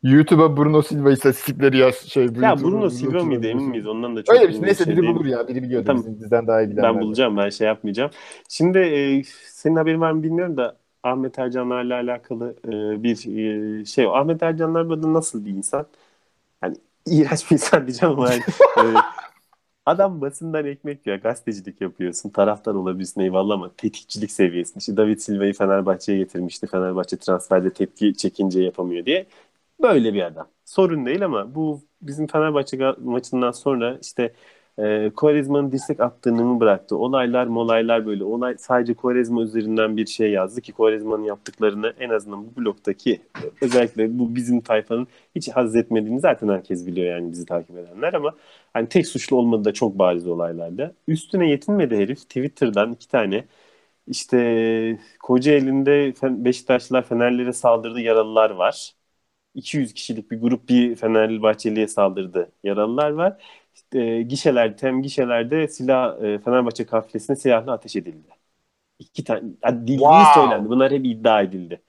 YouTube'a Bruno Silva istatistikleri yaz. Şey, ya YouTube'a, Bruno Silva mıydı emin miyiz? Ondan da çok Öyle bir şey. Neyse biri bulur ya. Biri biliyordu. Tamam. Bizim bizden daha iyi bilenler. Ben bulacağım. Ben şey yapmayacağım. Şimdi e, senin haberin var mı bilmiyorum da Ahmet Ercanlar'la alakalı e, bir e, şey. Ahmet Ercanlar böyle nasıl bir insan? Yani iğrenç bir insan diyeceğim ama yani, e, adam basından ekmek ya gazetecilik yapıyorsun taraftar olabilirsin eyvallah ama tetikçilik seviyesinde. İşte David Silva'yı Fenerbahçe'ye getirmişti. Fenerbahçe transferde tepki çekince yapamıyor diye. Böyle bir adam. Sorun değil ama bu bizim Fenerbahçe maçından sonra işte e, Quaresma'nın dirsek attığını mı bıraktı? Olaylar molaylar böyle. Olay sadece Quaresma üzerinden bir şey yazdı ki Quaresma'nın yaptıklarını en azından bu bloktaki özellikle bu bizim tayfanın hiç haz etmediğini zaten herkes biliyor yani bizi takip edenler ama hani tek suçlu olmadı da çok bariz olaylarda. Üstüne yetinmedi herif. Twitter'dan iki tane işte Kocaeli'nde Beşiktaşlılar Fenerlere saldırdı yaralılar var. 200 kişilik bir grup bir Fenerbahçeli'ye saldırdı. Yaralılar var. İşte, e, gişeler, tem gişelerde silah e, Fenerbahçe kafilesine silahla ateş edildi. İki tane dilini wow. söylendi. Bunlar hep iddia edildi.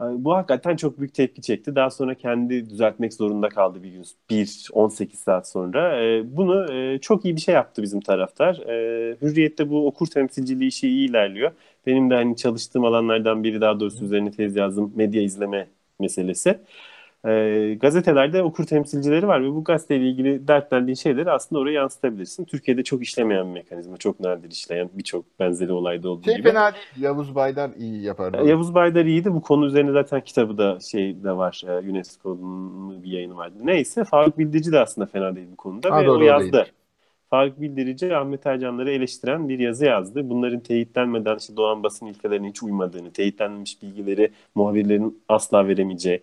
Bu hakikaten çok büyük tepki çekti. Daha sonra kendi düzeltmek zorunda kaldı bir gün. Bir 18 saat sonra. E, bunu e, çok iyi bir şey yaptı bizim taraftar. E, Hürriyet'te bu okur temsilciliği işi iyi ilerliyor. Benim de hani çalıştığım alanlardan biri daha doğrusu üzerine tez yazdım. Medya izleme meselesi e, gazetelerde okur temsilcileri var ve bu gazeteyle ilgili dertlendiğin şeyleri aslında oraya yansıtabilirsin. Türkiye'de çok işlemeyen bir mekanizma. Çok nadir işleyen birçok benzeri olayda olduğu şey gibi. fena değil. Yavuz Baydar iyi yapar. E, Yavuz Baydar iyiydi. Bu konu üzerine zaten kitabı da şey de var. E, UNESCO'nun bir yayını vardı. Neyse Faruk Bildirici de aslında fena değil bu konuda ha, ve doğru, o yazdı. Değil. Faruk Bildirici Ahmet Ercanları eleştiren bir yazı yazdı. Bunların teyitlenmeden işte Doğan basın ilkelerine hiç uymadığını, teyitlenmemiş bilgileri muhabirlerin asla veremeyeceği,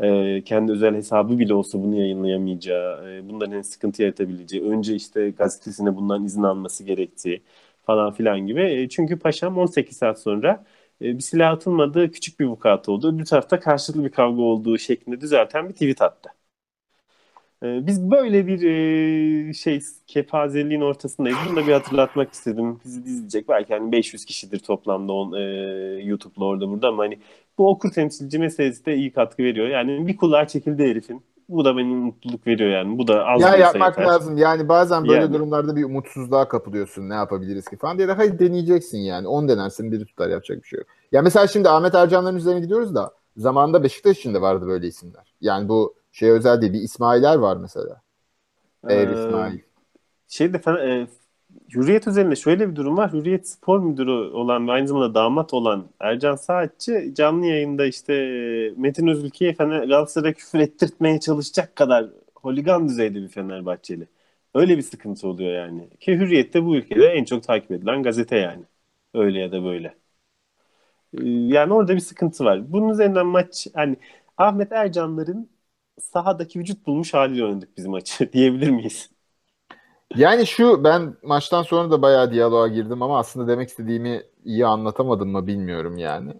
e, kendi özel hesabı bile olsa bunu yayınlayamayacağı, e, bunların en sıkıntı yaratabileceği, önce işte gazetesine bundan izin alması gerektiği falan filan gibi. E, çünkü paşam 18 saat sonra e, bir silah atılmadığı küçük bir vukuat oldu. Bir tarafta karşılıklı bir kavga olduğu şeklinde düzelten bir tweet attı. Ee, biz böyle bir e, şey kepazeliğin ortasındayız. Bunu da bir hatırlatmak istedim. Bizi izleyecek belki hani 500 kişidir toplamda on, e, YouTube'la orada burada ama hani bu okur temsilci meselesi de iyi katkı veriyor. Yani bir kulağa çekildi herifin. Bu da benim mutluluk veriyor yani. Bu da az ya yapmak yeter. lazım. Yani bazen böyle yani. durumlarda bir umutsuzluğa kapılıyorsun. Ne yapabiliriz ki falan diye de hayır deneyeceksin yani. 10 denersin biri tutar yapacak bir şey yok. Ya mesela şimdi Ahmet Ercanların üzerine gidiyoruz da zamanında Beşiktaş için de vardı böyle isimler. Yani bu şey özel değil. Bir İsmailer var mesela. Ee, İsmail. Şeyde e, Hürriyet üzerinde şöyle bir durum var. Hürriyet spor müdürü olan ve aynı zamanda damat olan Ercan Saatçı canlı yayında işte Metin Özülke'ye Fener, Galatasaray'a küfür ettirtmeye çalışacak kadar holigan düzeyde bir Fenerbahçeli. Öyle bir sıkıntı oluyor yani. Ki Hürriyet de bu ülkede en çok takip edilen gazete yani. Öyle ya da böyle. Ee, yani orada bir sıkıntı var. Bunun üzerinden maç hani Ahmet Ercanların sahadaki vücut bulmuş haliyle oynadık bizim maçı diyebilir miyiz? Yani şu ben maçtan sonra da bayağı diyaloğa girdim ama aslında demek istediğimi iyi anlatamadım mı bilmiyorum yani.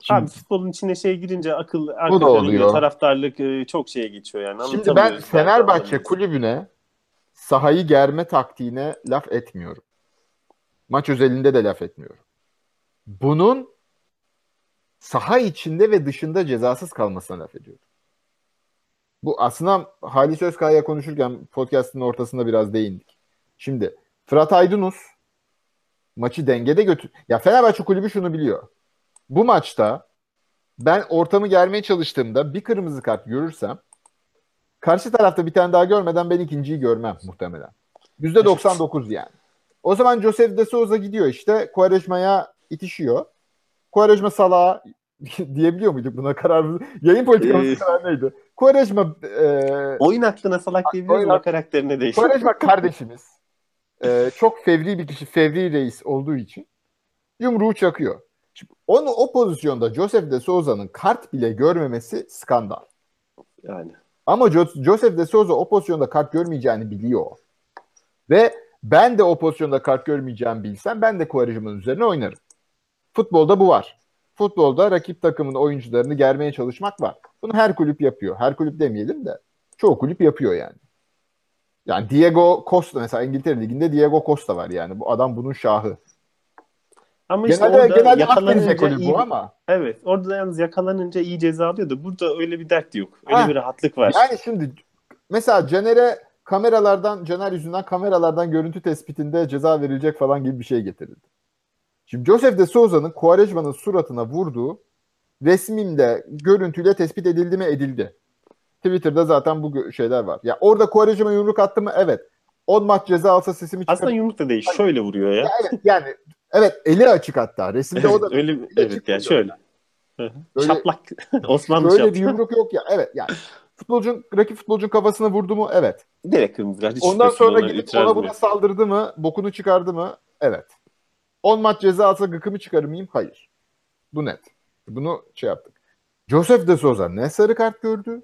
Şimdi, Abi futbolun içine şey girince akıl, akıl da oluyor. taraftarlık e, çok şeye geçiyor yani. Şimdi ben Fenerbahçe kulübüne sahayı germe taktiğine laf etmiyorum. Maç özelinde de laf etmiyorum. Bunun saha içinde ve dışında cezasız kalmasına laf ediyorum. Bu aslında Halis Özkaya konuşurken podcast'ın ortasında biraz değindik. Şimdi Fırat Aydınus maçı dengede götür. Ya Fenerbahçe kulübü şunu biliyor. Bu maçta ben ortamı germeye çalıştığımda bir kırmızı kart görürsem karşı tarafta bir tane daha görmeden ben ikinciyi görmem muhtemelen. %99 yani. O zaman Joseph de Souza gidiyor işte Quaresma'ya itişiyor. Quaresma Salah'a diyebiliyor muyduk buna karar? Yayın politikamız ee, karar neydi? Quaresma e, oyun aklına salak diyebiliyoruz ama karakterine değil. Quaresma kardeşimiz. e, çok fevri bir kişi, fevri reis olduğu için yumruğu çakıyor. Şimdi onu o pozisyonda Joseph de Souza'nın kart bile görmemesi skandal. Yani. Ama jo- Joseph de Souza o pozisyonda kart görmeyeceğini biliyor. Ve ben de o pozisyonda kart görmeyeceğimi bilsem ben de Quaresma'nın üzerine oynarım. Futbolda bu var. Futbolda rakip takımın oyuncularını germeye çalışmak var. Bunu her kulüp yapıyor. Her kulüp demeyelim de çoğu kulüp yapıyor yani. Yani Diego Costa mesela İngiltere Ligi'nde Diego Costa var yani. Bu adam bunun şahı. Ama işte genelde, orada genelde yakalanınca iyi, bu ama. Evet. Orada yalnız yakalanınca iyi ceza alıyordu. Burada öyle bir dert yok. Öyle ha, bir rahatlık var. Yani şimdi mesela Caner'e kameralardan Caner yüzünden kameralardan görüntü tespitinde ceza verilecek falan gibi bir şey getirildi. Şimdi Joseph de Souza'nın Quaresma'nın suratına vurduğu resmimde görüntüyle tespit edildi mi edildi. Twitter'da zaten bu şeyler var. Ya orada Quaresma yumruk attı mı? Evet. 10 maç ceza alsa sesimi çıkar. Aslında yumruk da değil. Şöyle vuruyor ya. ya evet, yani evet eli açık hatta. Resimde o da öyle evet yani şöyle. Böyle, Çaplak. Osmanlı Böyle bir yumruk yok ya. Evet yani futbolcun rakip futbolcun kafasına vurdu mu? Evet. Direkt kırmızı Ondan sonra gidip ona buna saldırdı mı? Bokunu çıkardı mı? Evet. 10 maç ceza alsa gıkımı çıkarır mıyım? Hayır. Bu net. Bunu şey yaptık. Joseph de Souza ne sarı kart gördü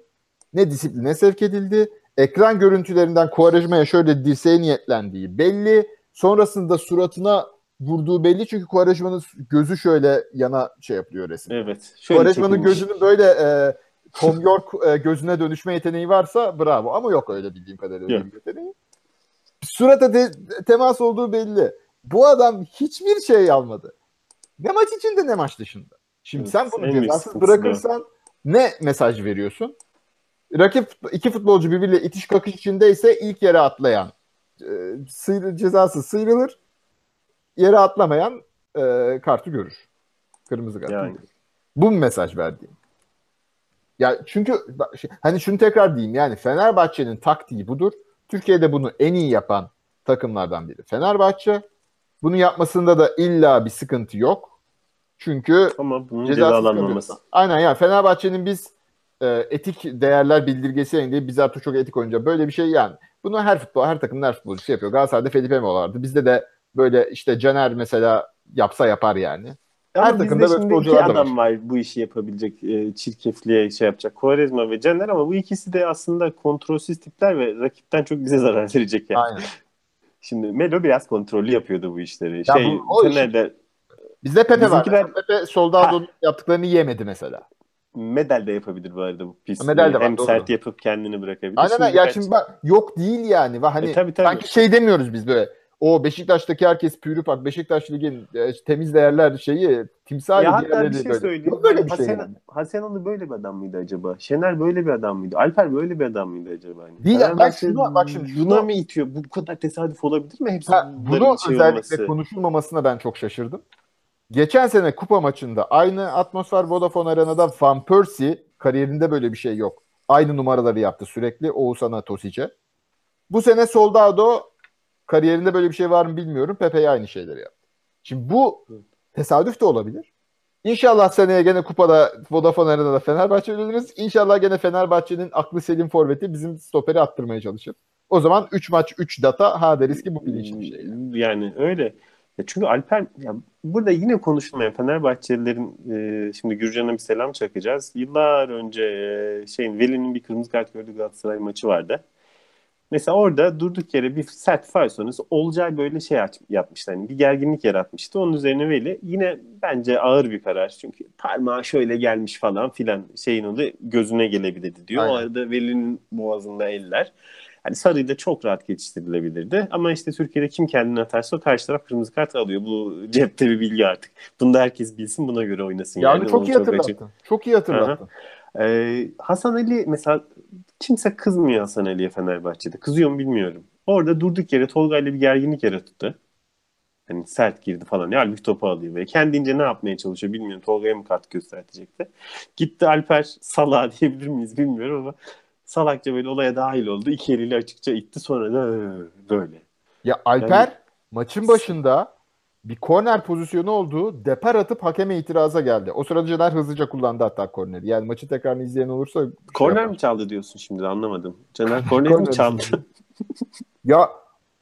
ne disipline sevk edildi. Ekran görüntülerinden Quaresma'ya şöyle dirseğe niyetlendiği belli. Sonrasında suratına vurduğu belli çünkü Quaresma'nın gözü şöyle yana şey yapıyor resim. Evet. Quaresma'nın gözünün böyle e, Tom York e, gözüne dönüşme yeteneği varsa bravo ama yok öyle bildiğim kadarıyla öyle bir yeteneği. Surata de, temas olduğu belli. Bu adam hiçbir şey almadı. Ne maç içinde ne maç dışında. Şimdi evet, sen bunu cezasız bırakırsan ne mesaj veriyorsun? Rakip iki futbolcu birbiriyle itiş kakış içindeyse ilk yere atlayan e, sıyrı, cezası sıyrılır. Yere atlamayan e, kartı görür. Kırmızı kart. Yani. Bu mu mesaj verdiğim? Ya çünkü şey, hani şunu tekrar diyeyim yani Fenerbahçe'nin taktiği budur. Türkiye'de bunu en iyi yapan takımlardan biri Fenerbahçe. Bunu yapmasında da illa bir sıkıntı yok. Çünkü ama bunun cezalanmaması. Aynen ya Fenerbahçe'nin biz e, etik değerler bildirgesi yayınlayıp biz artık çok etik oyuncu. Böyle bir şey yani. Bunu her futbol, her takımın her futbolcusu yapıyor. Galatasaray'da Felipe mi vardı. Bizde de böyle işte Caner mesela yapsa yapar yani. Ama her takımda böyle futbolcular adam var. bu işi yapabilecek e, çirkefliğe şey yapacak. Quaresma ve Caner ama bu ikisi de aslında kontrolsüz tipler ve rakipten çok bize zarar verecek yani. Aynen. Şimdi Melo biraz kontrollü yapıyordu bu işleri. Ya şey, bu, o Fener'de Bizde Pepe Bizimkiler... var. Pepe Soldado'nun yaptıklarını yemedi mesela. Medel de yapabilir bu arada bu pis. Medel de var, Hem doğru. sert yapıp kendini bırakabilir. Aynen şimdi ya şimdi bak yok değil yani. Hani e, tabii, tabii. sanki şey demiyoruz biz böyle. O Beşiktaş'taki herkes pürüpak. Beşiktaş Ligi'nin e, temiz değerler şeyi timsali ya hatta bir şey böyle. söyleyeyim. Böyle bir Hasan, şey yani. Hasan böyle bir adam mıydı acaba? Şener böyle bir adam mıydı? Alper böyle bir adam mıydı acaba? Yani? Değil yani bak şunu bak şimdi. Şunu, buna mı itiyor? Bu kadar tesadüf olabilir mi? Hepsi ha, bunu şey özellikle olması. konuşulmamasına ben çok şaşırdım. Geçen sene kupa maçında aynı atmosfer Vodafone Arena'da Van Persie kariyerinde böyle bir şey yok. Aynı numaraları yaptı sürekli Oğuzhan'a Tosic'e. Bu sene Soldado kariyerinde böyle bir şey var mı bilmiyorum. Pepe'ye aynı şeyleri yaptı. Şimdi bu tesadüf de olabilir. İnşallah seneye gene kupada Vodafone Arena'da Fenerbahçe ölürüz. İnşallah gene Fenerbahçe'nin aklı selim forveti bizim stoperi attırmaya çalışır. O zaman 3 maç 3 data ha deriz ki bu bilinçli bir şey. Yani, yani öyle. Ya çünkü Alper ya burada yine konuşulmayan Fenerbahçelilerin e, şimdi Gürcan'a bir selam çakacağız. Yıllar önce e, şeyin Veli'nin bir kırmızı kart gördüğü Galatasaray maçı vardı. Mesela orada durduk yere bir sert faul sonrası Olcay böyle şey yapmıştı. Hani bir gerginlik yaratmıştı. Onun üzerine Veli yine bence ağır bir karar. Çünkü parmağı şöyle gelmiş falan filan şeyin oldu gözüne gelebilirdi diyor. Aynen. O arada Veli'nin boğazında eller. Hani sarıyla çok rahat geçiştirilebilirdi. Ama işte Türkiye'de kim kendini atarsa karşı taraf kırmızı kart alıyor. Bu cepte bir bilgi artık. Bunu da herkes bilsin buna göre oynasın. Yani, yani çok iyi hatırlattın. Çok, çok iyi hatırlattın. Ee, Hasan Ali mesela Kimse kızmıyor Hasan Ali'ye Fenerbahçe'de. Kızıyor mu bilmiyorum. Orada durduk yere Tolga ile bir gerginlik yarattı. Hani sert girdi falan. Ya halbuki topu alıyor ve kendince ne yapmaya çalışıyor bilmiyorum. Tolga'ya mı kart göstertecekti. Gitti Alper Salah diyebilir miyiz bilmiyorum ama salakça böyle olaya dahil oldu. İki eliyle açıkça itti sonra da böyle. Ya Alper yani, maçın başında bir korner pozisyonu oldu. Depar atıp hakeme itiraza geldi. O sırada Caner hızlıca kullandı hatta korneri. Yani maçı tekrarını izleyen olursa... Şey korner yapar. mi çaldı diyorsun şimdi anlamadım. Caner korner mi çaldı? ya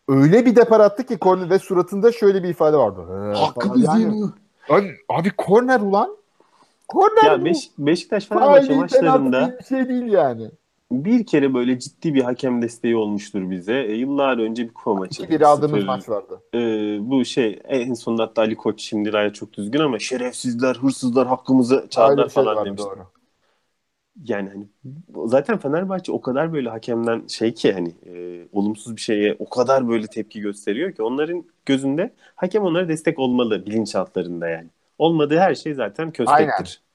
öyle bir depar attı ki korner ve suratında şöyle bir ifade vardı. Hakkımız yani, Abi, abi korner ulan. Korner ya Beş, Beşiktaş Fenerbahçe maçlarında bir şey değil yani bir kere böyle ciddi bir hakem desteği olmuştur bize. E, yıllar önce bir kupa maçı. Bir aldığımız maç vardı. E, bu şey en sonunda hatta Ali Koç şimdi hala çok düzgün ama şerefsizler, hırsızlar hakkımızı çaldılar şey falan demiş. Doğru. Yani hani zaten Fenerbahçe o kadar böyle hakemden şey ki hani e, olumsuz bir şeye o kadar böyle tepki gösteriyor ki onların gözünde hakem onlara destek olmalı bilinçaltlarında yani. Olmadığı her şey zaten köstektir. Aynen.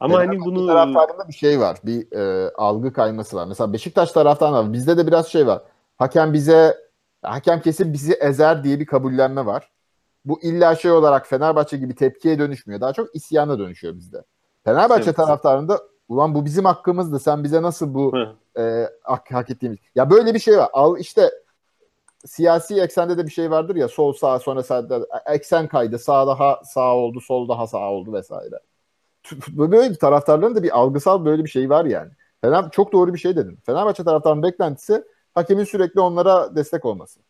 Ama yani hani bunu taraftarında bir şey var. Bir e, algı kayması var. Mesela Beşiktaş taraftarında var. Bizde de biraz şey var. Hakem bize hakem kesin bizi ezer diye bir kabullenme var. Bu illa şey olarak Fenerbahçe gibi tepkiye dönüşmüyor. Daha çok isyana dönüşüyor bizde. Fenerbahçe evet. taraftarında ulan bu bizim hakkımızdı. Sen bize nasıl bu e, hak, hak ettiğimiz. Ya böyle bir şey var. Al işte siyasi eksende de bir şey vardır ya sol sağ sonra sağda eksen kaydı. Sağ daha sağ oldu, sol daha sağ oldu vesaire böyle taraftarların da bir algısal böyle bir şey var yani. Fener çok doğru bir şey dedin. Fenerbahçe taraftarının beklentisi hakemin sürekli onlara destek olması.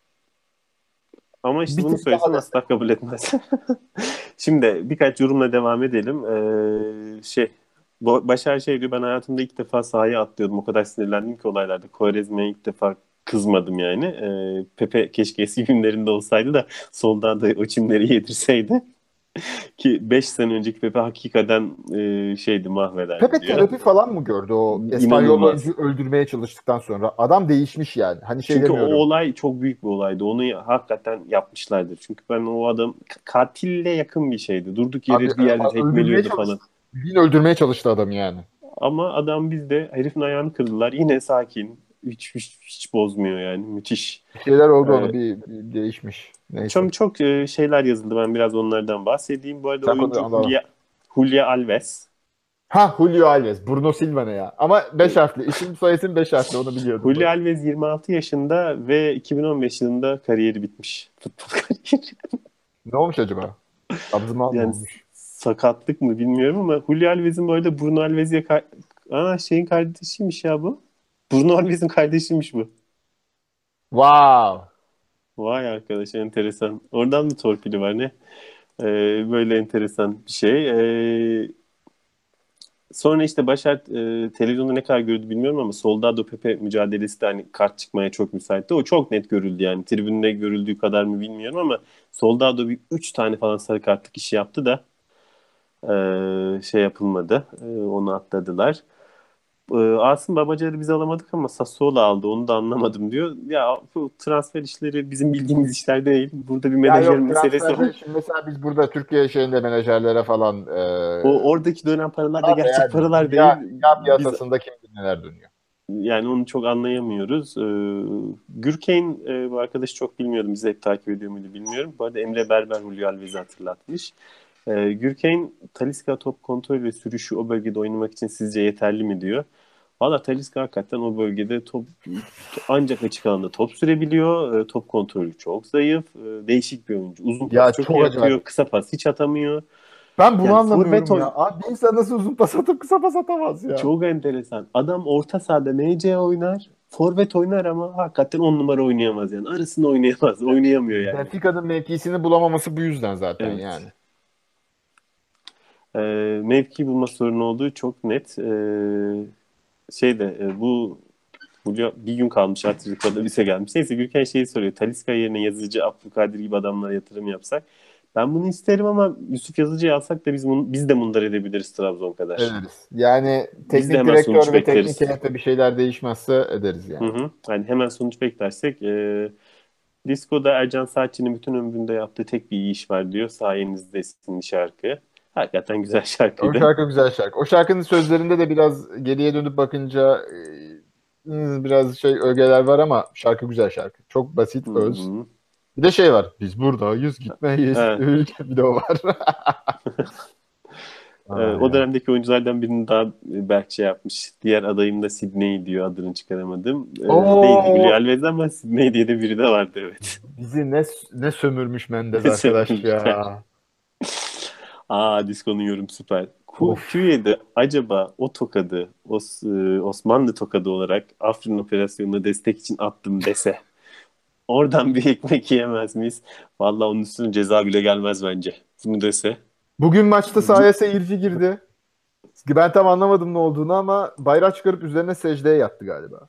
Ama işte bir bunu söylesem asla kabul etmez. Şimdi birkaç yorumla devam edelim. Ee, şey Başar şey diyor ben hayatımda ilk defa sahaya atlıyordum. O kadar sinirlendim ki olaylarda. Kovarezmi'ye ilk defa kızmadım yani. Ee, Pepe keşke eski günlerinde olsaydı da soldan da o çimleri yedirseydi. Ki 5 sene önceki Pepe hakikaten e, şeydi mahveder. Pepe diyor. terapi falan mı gördü o İspanyol oyuncu öldürmeye çalıştıktan sonra? Adam değişmiş yani. Hani şey Çünkü demiyorum. o olay çok büyük bir olaydı. Onu hakikaten yapmışlardır. Çünkü ben o adam katille yakın bir şeydi. Durduk yere Abi, bir yerde tekmeliyordu falan. Bin öldürmeye çalıştı adam yani. Ama adam bizde herifin ayağını kırdılar. Yine sakin. Hiç, hiç, hiç bozmuyor yani. Müthiş. Bir şeyler oldu ee, ona bir, bir değişmiş. Neyse. Çok çok e, şeyler yazıldı. Ben biraz onlardan bahsedeyim. Bu arada Sen oyuncu Julia, Julia Alves. Ha Julio Alves. Bruno Silva ne ya? Ama 5 harfli. İsim soyisim 5 harfli onu biliyordum. Julio Alves 26 yaşında ve 2015 yılında kariyeri bitmiş. Futbol kariyeri. ne olmuş acaba? Abzıma yani, olmuş. Sakatlık mı bilmiyorum ama Julio Alves'in bu arada Bruno Alves'e kar- Aa şeyin kardeşiymiş ya bu. Bruno Alves'in kardeşiymiş bu. Wow. Vay arkadaş enteresan. Oradan mı torpili var ne? Ee, böyle enteresan bir şey. Ee, sonra işte Başar e, televizyonda ne kadar gördü bilmiyorum ama Soldado Pepe mücadelesi de hani kart çıkmaya çok müsaitti. O çok net görüldü yani. Tribünde görüldüğü kadar mı bilmiyorum ama Soldado bir 3 tane falan sarı kartlık işi yaptı da e, şey yapılmadı. E, onu atladılar Asım Babacar'ı biz alamadık ama Sassuolo aldı onu da anlamadım diyor. Ya bu transfer işleri bizim bildiğimiz işler değil. Burada bir menajer yok, meselesi var. Şimdi mesela biz burada Türkiye şeyinde menajerlere falan e, o oradaki dönem paralar da gerçek yani, paralar değil. Ya, ya piyasasında kim neler dönüyor. Yani onu çok anlayamıyoruz. Ee, Gürkeyn e, bu arkadaşı çok bilmiyordum. Bizi hep takip ediyor muydu bilmiyorum. Bu arada Emre Berber Hulyo Alvez'i hatırlatmış. Ee, Gürkeyn Taliska top kontrol ve sürüşü o bölgede oynamak için sizce yeterli mi diyor. Valla Talisca hakikaten o bölgede top ancak açık alanda top sürebiliyor. E, top kontrolü çok zayıf. E, değişik bir oyuncu. Uzun ya, pas çok, çok yapıyor. Acayip. Kısa pas hiç atamıyor. Ben bunu yani anlamıyorum ya. Abi bir insan nasıl uzun pas atıp kısa pas atamaz ya. Çok enteresan. Adam orta sahada MC oynar. Forvet oynar ama hakikaten on numara oynayamaz yani. Arasında oynayamaz. Oynayamıyor yani. Benfica'nın mevkisini bulamaması bu yüzden zaten evet. yani. E, mevki bulma sorunu olduğu çok net. E, şey de e, bu Julio bir gün kalmış Atletico'da lise gelmiş. Neyse Gürken şeyi soruyor. Taliska yerine yazıcı Abdülkadir gibi adamlara yatırım yapsak. Ben bunu isterim ama Yusuf Yazıcı'yı alsak da biz bunu, biz de mundar edebiliriz Trabzon kadar. Ederiz. Yani teknik direktör ve teknik heyette bir şeyler değişmezse ederiz yani. Hı hı. Yani hemen sonuç beklersek e, Disko'da Ercan Saatçı'nın bütün ömründe yaptığı tek bir iyi iş var diyor. Sayenizde isimli şarkı. Hakikaten güzel şarkıydı. O şarkı güzel şarkı. O şarkının sözlerinde de biraz geriye dönüp bakınca e, biraz şey ögeler var ama şarkı güzel şarkı. Çok basit öz. Bir de şey var. Biz buradayız gitmeyiz. Evet. bir de o var. O dönemdeki oyunculardan birini daha Berk şey yapmış. Diğer adayım da Sidney diyor adını çıkaramadım. Ee, Oo. değil Julio Alves ama Sidney diye de biri de vardı evet. Bizi ne ne sömürmüş Mendes arkadaş ya. Aa Disco'nun yorum süper. Of. Q7 acaba o tokadı Os, e, Osmanlı tokadı olarak Afrin operasyonuna destek için attım dese. Oradan bir ekmek yiyemez miyiz? Vallahi onun üstüne ceza bile gelmez bence. Bunu dese. Bugün maçta sahaya seyirci girdi. Ben tam anlamadım ne olduğunu ama bayrak çıkarıp üzerine secdeye yattı galiba.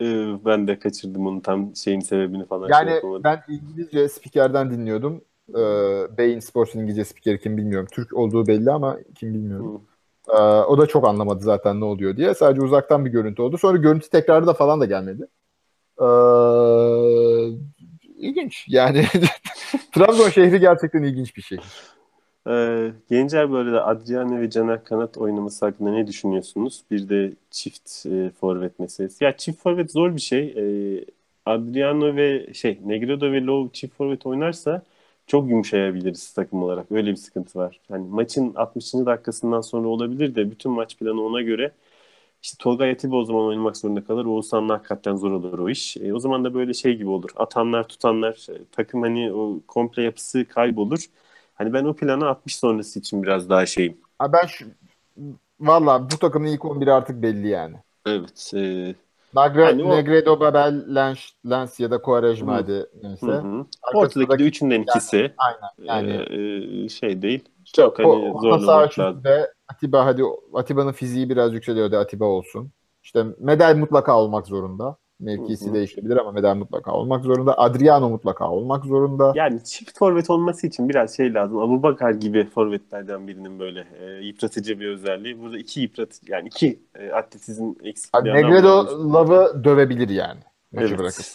Ee, ben de kaçırdım onun tam şeyin sebebini falan şey Yani yapamadım. ben İngilizce spikerden dinliyordum. Ee, Beyin Sports'un İngilizce spikeri kim bilmiyorum. Türk olduğu belli ama kim bilmiyorum. Ee, o da çok anlamadı zaten ne oluyor diye. Sadece uzaktan bir görüntü oldu. Sonra görüntü tekrarı da falan da gelmedi. Ee, ilginç. Yani Trabzon şehri gerçekten ilginç bir şehir. Ee, Gencer böyle de Adriano ve Caner Kanat oynaması hakkında ne düşünüyorsunuz? Bir de çift e, forvet meselesi. Ya çift forvet zor bir şey. Ee, Adriano ve şey Negredo ve Low çift forvet oynarsa çok yumuşayabiliriz takım olarak. Öyle bir sıkıntı var. Hani maçın 60. dakikasından sonra olabilir de bütün maç planı ona göre işte Tolga Atiba o zaman oynamak zorunda kalır. Oğuzhan'la hakikaten zor olur o iş. E, o zaman da böyle şey gibi olur. Atanlar tutanlar e, takım hani o komple yapısı kaybolur. Hani ben o plana 60 sonrası için biraz daha şeyim. Ha ben şu, valla bu takımın ilk 11'i artık belli yani. Evet. E, Nagre, Hani o- Negredo, Babel, Lens, Lens ya da Quaresma hadi neyse. hı hı. Ortadaki da- de üçünden ikisi. Aynen. Yani E, e, şey değil. Çok hani o- zorlamak lazım. Atiba hadi Atiba'nın fiziği biraz yükseliyor da Atiba olsun. İşte Medel mutlaka olmak zorunda. Mevkisi değişebilir ama Medel mutlaka olmak zorunda. Adriano mutlaka olmak zorunda. Yani çift forvet olması için biraz şey lazım. Abubakar gibi forvetlerden birinin böyle e, yıpratıcı bir özelliği. Burada iki yıpratıcı yani iki e, atletizm eksikliği. Adam Negredo. Love'ı dövebilir yani. Maçı Evet. bırakıp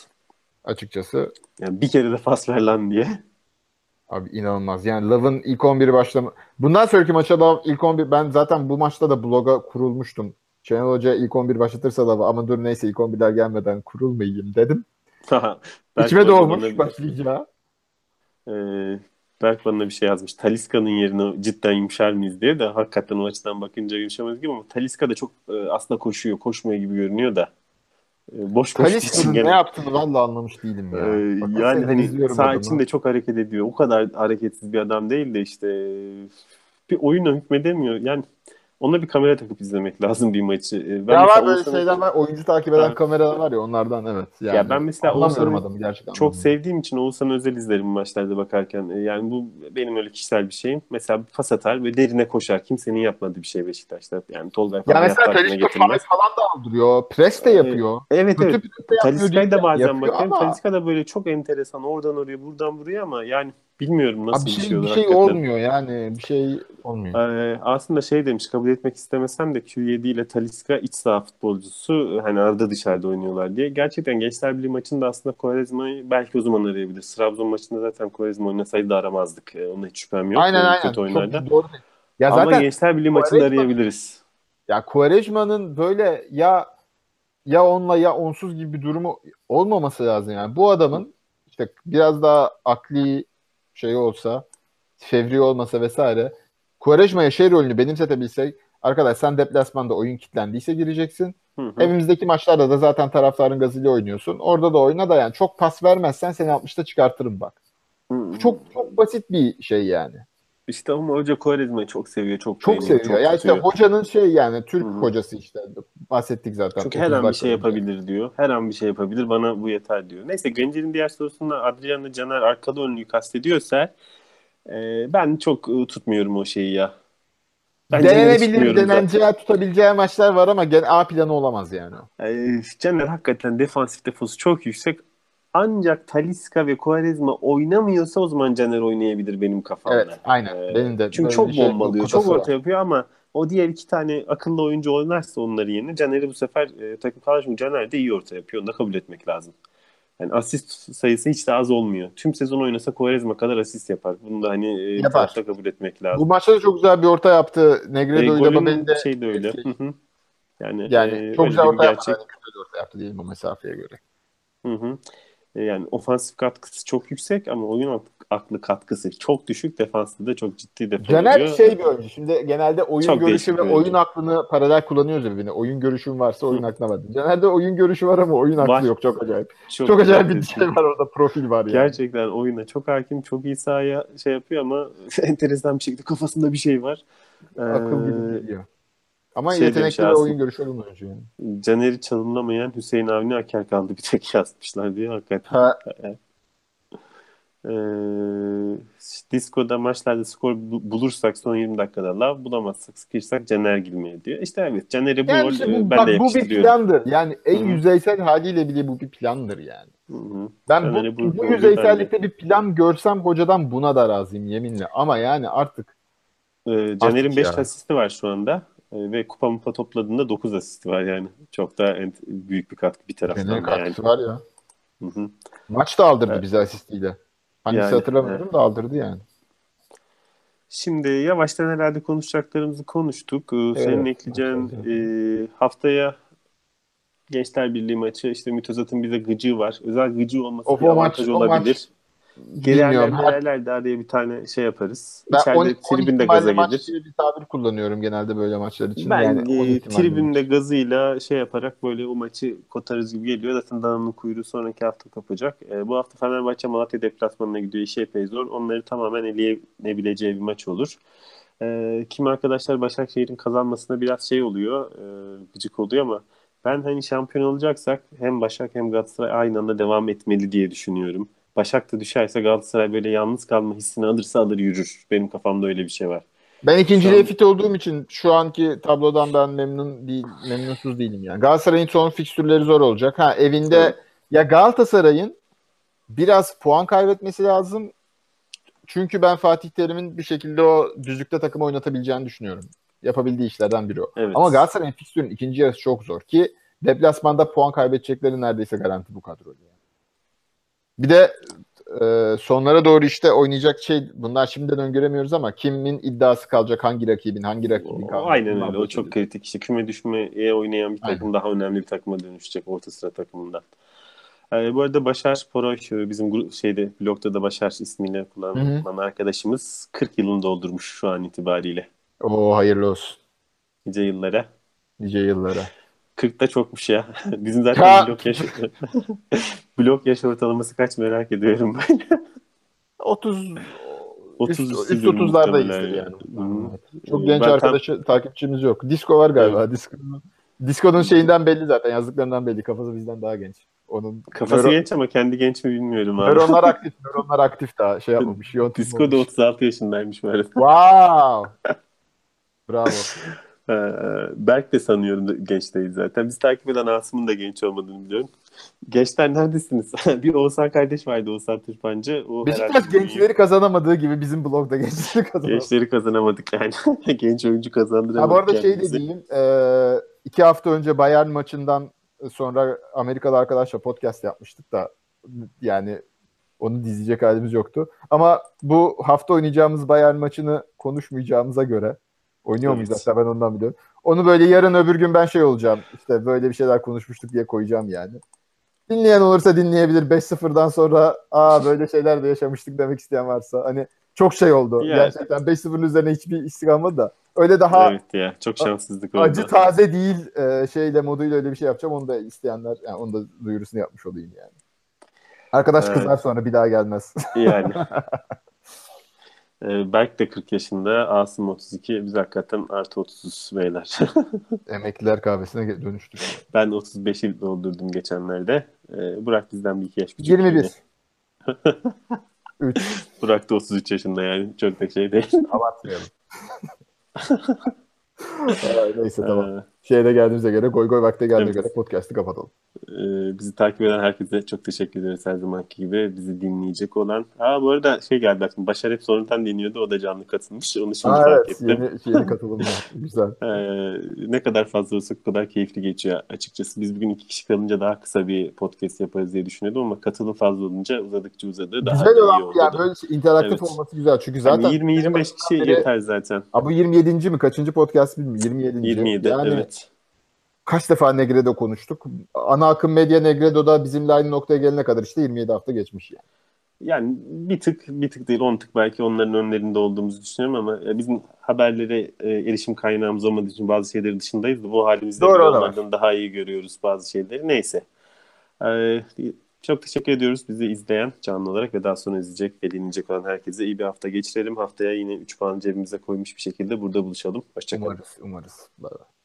açıkçası. Yani bir kere de pas ver lan diye. Abi inanılmaz. Yani Love'ın ilk 11'i başlama. Bundan sonraki maça Love ilk 11 ben zaten bu maçta da bloga kurulmuştum. Şenol Hoca ilk 11 başlatırsa Love ama dur neyse ilk 11'ler gelmeden kurulmayayım dedim. İçime doğmuş başlayacağı. e, Berk bana bir şey yazmış. Taliska'nın yerine cidden yumuşar mıyız diye de hakikaten o açıdan bakınca yumuşamaz gibi ama Taliska da çok e, aslında koşuyor. Koşmuyor gibi görünüyor da. E, boş Talisca'nın ne gene. yaptığını vallahi anlamış değilim ya. Ee, Bak, yani hani adamı. içinde çok hareket ediyor. O kadar hareketsiz bir adam değil de işte bir oyuna hükmedemiyor. Yani ona bir kamera takıp izlemek lazım bir maçı. Ee, Ben ya mesela var böyle şeyler var. Oyuncu takip eden Ha. kameralar var ya onlardan evet. Yani, Ya ben mesela Oğuzhan'ı adamı gerçekten. çok sevdiğim için Oğuzhan'ı özel izlerim maçlarda bakarken. Ee, Yani bu benim öyle kişisel bir şeyim. Mesela pas atar ve derine koşar. Kimsenin yapmadığı bir şey Beşiktaş'ta. Yani Tolga Ya falan mesela yaptı aklına Talisca falan da aldırıyor. Pres de yapıyor. Evet Kötü evet. değil da bazen bakıyorum. ama- Taliska da böyle çok enteresan. Oradan oraya buradan buraya ama yani bilmiyorum nasıl Abi bir bir şey, şey bir şey olmuyor yani. Bir şey olmuyor. Ee, aslında şey demiş kabul etmek istemesem de Q7 ile Talisca iç saha futbolcusu hani arada dışarıda oynuyorlar diye. Gerçekten Gençler Birliği maçında aslında Quaresma'yı belki o zaman arayabilir. Trabzon maçında zaten Quaresma oynasaydı da aramazdık. Ee, ona hiç şüphem yok. aynen Ee, aynen. Kötü oynardı. Çok doğru. Ya Ama zaten Gençler Birliği maçında arayabiliriz. ya Quaresma'nın böyle ya ya onla ya onsuz gibi bir durumu olmaması lazım yani. Bu adamın işte biraz daha akli şey olsa, fevri olmasa vesaire Quaresma'ya şey rolünü benimsetebilsek arkadaş sen deplasmanda oyun kilitlendiyse gireceksin. Hı hı. Evimizdeki maçlarda da zaten taraftarın gazıyla oynuyorsun. Orada da oyna da yani çok pas vermezsen seni 60'ta çıkartırım bak. Hı hı. Çok çok basit bir şey yani. İşte ama hoca Quaresma'yı çok seviyor. Çok, Çok beğeniyor, seviyor. çok ya işte tutuyor. hocanın şey yani Türk Hı hı. hocası işte bahsettik zaten. Çünkü 30 her an bir şey yapabilir diyor. Her an bir şey yapabilir. Bana bu yeter diyor. Neyse Gencer'in diğer sorusunda Adriano Caner arkalı önlüğü kastediyorsa e, ben çok e, tutmuyorum o şeyi ya. Bence Denenebilir, tutmuyorum zaten. deneneceği, tutabileceği maçlar var ama gene A planı olamaz yani. E, Caner hakikaten defansif defosu çok yüksek. Ancak Talisca ve Quaresma oynamıyorsa o zaman Caner oynayabilir benim kafamda. Evet, aynen. E, Benim de Çünkü çok şey- bombalıyor. Çok var. orta yapıyor ama o diğer iki tane akıllı oyuncu oynarsa onları yerine Caner'i bu sefer e, takım karşı Caner de iyi orta yapıyor. Onu da kabul etmek lazım. Yani asist sayısı hiç de az olmuyor. Tüm sezon oynasa Quaresma kadar asist yapar. Bunu da hani e, Yapar. kabul etmek lazım. Bu maçta da çok güzel bir orta yaptı. E, Negredo ile golün Babel'i de şey de öyle. Yani, Yani e, çok güzel orta yaptı. gerçek. Yani güzel orta yaptı diyelim o mesafeye göre. Hı hı. E, Yani ofansif katkısı çok yüksek ama oyun ak- aklı katkısı çok düşük. Defansta da çok ciddi defa Caner oluyor. şey bir oyuncu. Şimdi genelde oyun Çok görüşü ve bir oyuncu. oyun aklını paralel kullanıyoruz birbirine. Oyun görüşün varsa oyun aklına var. Caner'de oyun görüşü var ama oyun aklı Var. yok. Çok acayip. Çok, Çok acayip bir şey var orada. Profil var yani. Gerçekten oyuna çok hakim, çok iyi sahaya şey yapıyor ama enteresan bir şekilde kafasında bir şey var. Akıl gibi Ee, geliyor. Ama şey yetenekli aslında. oyun görüşü olan oyuncu yani. Caner'i çalınamayan Hüseyin Avni Aker kaldı bir tek yazmışlar diyor hakikaten. Ha, Ee, Disko'da maçlarda skor bu- bulursak son 20 dakikada lav bulamazsak sıkışsak Caner girmeye diyor. İşte evet Caner'e bu yani işte bu, ben bak, de bu bir plandır. Yani en Hı hı. yüzeysel haliyle bile bu bir plandır yani. Hı hı. Ben Caner'e bu, bu bu yüzeysellikte bir plan görsem hocadan buna da razıyım yeminle. Ama yani artık Ee, Caner'in Artık 5 ya. asisti var şu anda. Ee, ve kupa mupa topladığında 9 asisti var yani. Çok da ent- büyük bir katkı bir taraftan Caner'in da yani. var ya. Hı hı. Maç da aldırdı Evet. bize asistiyle. Hangisi Yani, hatırlamıyorum da aldırdı yani. Şimdi yavaştan herhalde konuşacaklarımızı konuştuk. Ee, Evet, Senin ekleyeceğin e, haftaya Gençler Birliği maçı işte Mitozat'ın bize gıcığı var. Özel gıcığı olması Of, bir avantaj maç- olabilir. Maç- Girerler girerler de araya bir tane şey yaparız. Ben İçeride 10, 10 tribün de gaza maç gelir. diye bir tabir kullanıyorum genelde böyle maçlar için. Ben yani e, 10 ihtimalle tribünde gazıyla şey yaparak böyle o maçı kotarız gibi geliyor. Zaten Dana'nın kuyruğu sonraki hafta kapacak. E, bu hafta Fenerbahçe Malatya deplasmanına gidiyor. İşi epey zor. Onları tamamen eleyebileceği bir maç olur. E, kimi arkadaşlar Başakşehir'in kazanmasına biraz şey oluyor. E, gıcık oluyor ama ben hani şampiyon olacaksak hem Başak hem Galatasaray aynı anda devam etmeli diye düşünüyorum. Başak da düşerse Galatasaray böyle yalnız kalma hissini alırsa alır yürür. Benim kafamda öyle bir şey var. Ben ikinciliğe an- fit olduğum için şu anki tablodan ben memnun değil, memnunsuz değilim yani. Galatasaray'ın son fikstürleri zor olacak. Ha evinde Evet. ya Galatasaray'ın biraz puan kaybetmesi lazım. Çünkü ben Fatih Terim'in bir şekilde o düzlükte takımı oynatabileceğini düşünüyorum. Yapabildiği işlerden biri o. Evet. Ama Galatasaray'ın fikstürün ikinci yarısı çok zor ki deplasmanda puan kaybedecekleri neredeyse garanti bu kadro. Bir de e, sonlara doğru işte oynayacak şey bunlar şimdiden öngöremiyoruz ama kimin iddiası kalacak hangi rakibin hangi rakibin kalacak. aynen öyle. O çok kritik. İşte küme düşmeye oynayan bir takım daha önemli bir takıma dönüşecek orta sıra takımından. Ee, bu arada Başar Poroy bizim gru- şeyde blogda da Başar ismiyle kullanılan arkadaşımız 40 yılını doldurmuş şu an itibariyle. Oo hayırlı olsun. Nice yıllara. Nice yıllara. 40 da çokmuş ya. Bizim zaten Ya. blok yaş blok yaş ortalaması kaç merak ediyorum ben. 30 30 üst, üst 30'larda muhtemelen iyidir yani. yani. Çok genç ben tam- arkadaşı takipçimiz yok. Disco var galiba. Disco. Disco'nun şeyinden belli zaten. Yazdıklarından belli. Kafası bizden daha genç. Onun Kafası nöro- genç ama kendi genç mi bilmiyorum abi. nöronlar aktif. Nöronlar aktif daha. Şey yapmamış. Disco da tutmamış. 36 yaşındaymış böyle. Wow. Bravo. Ee, Berk de sanıyorum genç değil zaten. Biz takip eden Asım'ın da genç olmadığını biliyorum. Gençler neredesiniz? bir Oğuzhan kardeş vardı Oğuzhan Tırpancı. O Beşiktaş gençleri kazanamadığı gibi bizim blogda gençleri kazanamadı. gençleri kazanamadık yani. genç oyuncu kazandıramadık. Ha, bu arada şey de diyeyim. E, iki hafta önce Bayern maçından sonra Amerikalı arkadaşla podcast yapmıştık da yani onu dizecek halimiz yoktu. Ama bu hafta oynayacağımız Bayern maçını konuşmayacağımıza göre oynuyor muyuz Evet. hatta ben ondan biliyorum. Onu böyle yarın öbür gün ben şey olacağım. İşte böyle bir şeyler konuşmuştuk diye koyacağım yani. Dinleyen olursa dinleyebilir. 5-0'dan sonra aa böyle şeyler de yaşamıştık demek isteyen varsa. Hani çok şey oldu. Yani. Gerçekten 5-0'ın üzerine hiçbir kalmadı da. Öyle daha Evet ya çok şanssızlık oldu. acı taze değil e, şeyle moduyla öyle bir şey yapacağım. Onu da isteyenler yani onu da duyurusunu yapmış olayım yani. Arkadaş Evet. kızar sonra bir daha gelmez. Yani. Ee, Berk de 40 yaşında, Asım 32. Biz hakikaten artı 30 beyler. Emekliler kahvesine dönüştük. ben 35'i doldurdum geçenlerde. Ee, Burak bizden bir iki yaş küçük. 21. 3. Burak da 33 yaşında yani. Çok da şey değil. Abartmayalım. Neyse tamam. Ee, Şeye geldiğimize göre goy goy vakti geldiğine Evet. göre podcast'ı kapatalım. Ee, bizi takip eden herkese çok teşekkür ederiz her zamanki gibi. Bizi dinleyecek olan. Aa bu arada şey geldi aklıma. Başar hep sonradan dinliyordu. O da canlı katılmış. Onu şimdi Aa, fark evet ettim. yeni, yeni katılımlar. Güzel. Ee, ne kadar fazla olsa o kadar keyifli geçiyor açıkçası. Biz bugün iki kişi kalınca daha kısa bir podcast yaparız diye düşünüyordum ama katılım fazla olunca uzadıkça uzadı. Daha Güzel olan oldu. yani böyle şey, interaktif Evet. olması güzel. Çünkü Yani zaten 20-25 kişi beri- yeter zaten. Aa, bu 27. mi? Kaçıncı podcast bilmiyorum. 27. 27 yani evet. Kaç defa Negredo konuştuk. Ana akım medya Negredo'da bizimle aynı noktaya gelene kadar işte 27 hafta geçmiş yani. Yani bir tık bir tık değil on tık belki onların önlerinde olduğumuzu düşünüyorum ama bizim haberlere e, erişim kaynağımız olmadığı için bazı şeyleri dışındayız. Bu halimizde Doğru, onlardan daha iyi görüyoruz bazı şeyleri. Neyse. Ee, çok teşekkür ediyoruz bizi izleyen canlı olarak ve daha sonra izleyecek ve dinleyecek olan herkese iyi bir hafta geçirelim. Haftaya yine 3 puan cebimize koymuş bir şekilde burada buluşalım. Hoşçakalın. Umarız, umarız. Bye bye.